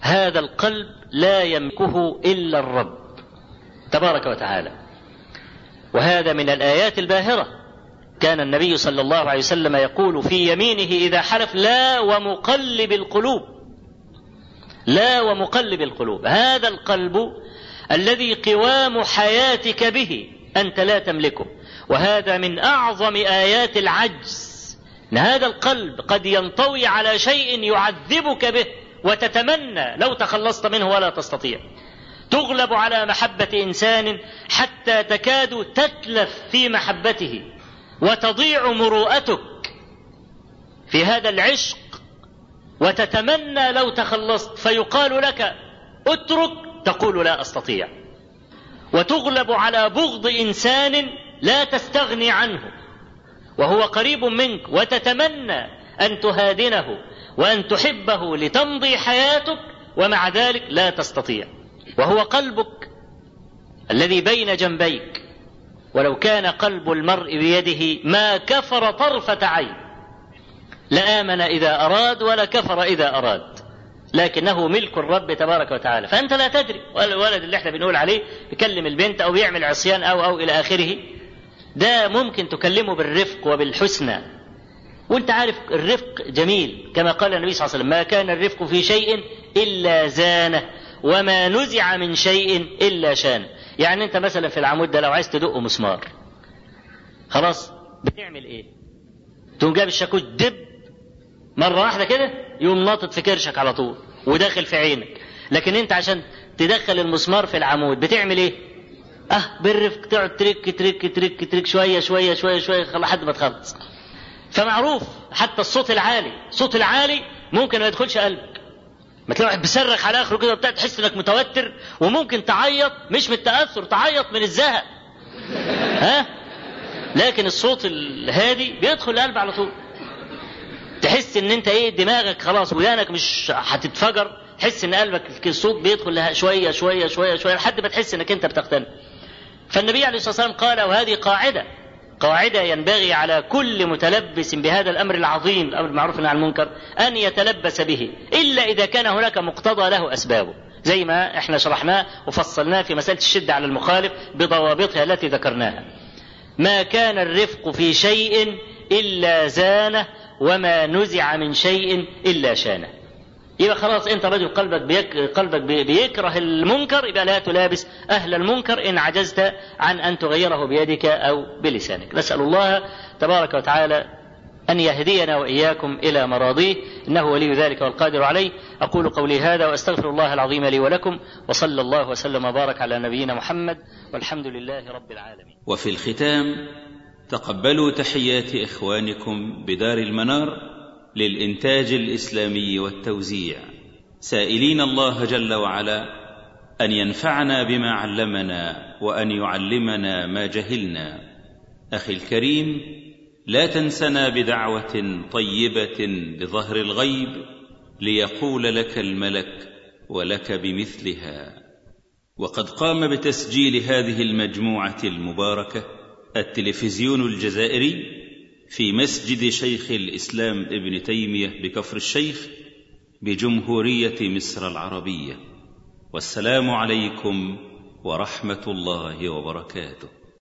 هذا القلب لا يملكه إلا الرب. تبارك وتعالى. وهذا من الآيات الباهرة. كان النبي صلى الله عليه وسلم يقول في يمينه إذا حلف لا ومقلب القلوب. لا ومقلب القلوب. هذا القلب الذي قوام حياتك به أنت لا تملكه. وهذا من أعظم آيات العجز. أن هذا القلب قد ينطوي على شيء يعذبك به وتتمنى لو تخلصت منه ولا تستطيع. تغلب على محبة إنسان حتى تكاد تتلف في محبته وتضيع مروءتك في هذا العشق وتتمنى لو تخلصت. فيقال لك اترك تقول لا أستطيع. وتغلب على بغض إنسان لا تستغني عنه. وهو قريب منك وتتمنى أن تهادنه وأن تحبه لتمضي حياتك ومع ذلك لا تستطيع. وهو قلبك الذي بين جنبيك. ولو كان قلب المرء بيده ما كفر طرفة عين لآمن إذا أراد ولا كفر إذا أراد. لكنه ملك الرب تبارك وتعالى. فأنت لا تدري الولد اللي إحنا بنقول عليه بيكلم البنت أو بيعمل عصيان أو أو إلى آخره ده ممكن تكلمه بالرفق وبالحسنى. وأنت عارف الرفق جميل كما قال النبي صلى الله عليه وسلم ما كان الرفق في شيء إلا زانه وما نزع من شيء إلا شانه يعني أنت مثلا في العمود ده لو عايز تدق مسمار خلاص بتعمل إيه؟ تقوم جايب الشاكوش دب مرة واحدة كده يقوم ناطط في كرشك على طول وداخل في عينك. لكن انت عشان تدخل المسمار في العمود بتعمل إيه؟ أه بالرفق تقعد ترك ترك ترك ترك شوية شوية شوية شوية لحد ما تخلص. فمعروف حتى الصوت العالي الصوت العالي ممكن ما يدخلش قلبك. ما تلاقي واحد بيصرخ على آخره كده وبتاع تحس إنك متوتر وممكن تعيط مش من التأثر تعيط من الزهق. [laughs] ها لكن الصوت الهادي بيدخل القلب على طول. تحس إن أنت إيه دماغك خلاص ودانك مش هتتفجر. تحس إن قلبك الصوت بيدخل شوية شوية شوية شوية لحد ما تحس إنك أنت بتقتنع. فالنبي عليه الصلاة والسلام قال وهذه قاعدة. قاعدة ينبغي على كل متلبس بهذا الأمر العظيم الأمر المعروف عن المنكر أن يتلبس به إلا إذا كان هناك مقتضى له أسبابه. زي ما إحنا شرحناه وفصلناه في مسألة الشدة على المخالف بضوابطها التي ذكرناها. ما كان الرفق في شيء إلا زانه وما نزع من شيء إلا شانه. يبقى خلاص أنت رجل قلبك بيك قلبك بيكره المنكر يبقى لا تلابس أهل المنكر إن عجزت عن أن تغيره بيدك أو بلسانك. نسأل الله تبارك وتعالى أن يهدينا وإياكم إلى مراضيه. إنه ولي ذلك والقادر عليه. أقول قولي هذا وأستغفر الله العظيم لي ولكم. وصلى الله وسلم وبارك على نبينا محمد والحمد لله رب العالمين. وفي الختام تقبلوا تحيات إخوانكم بدار المنار للإنتاج الإسلامي والتوزيع. سائلين الله جل وعلا أن ينفعنا بما علمنا وأن يعلمنا ما جهلنا. أخي الكريم لا تنسنا بدعوة طيبة بظهر الغيب ليقول لك الملك ولك بمثلها. وقد قام بتسجيل هذه المجموعة المباركة التلفزيون الجزائري في مسجد شيخ الإسلام ابن تيمية بكفر الشيخ بجمهورية مصر العربية. والسلام عليكم ورحمة الله وبركاته.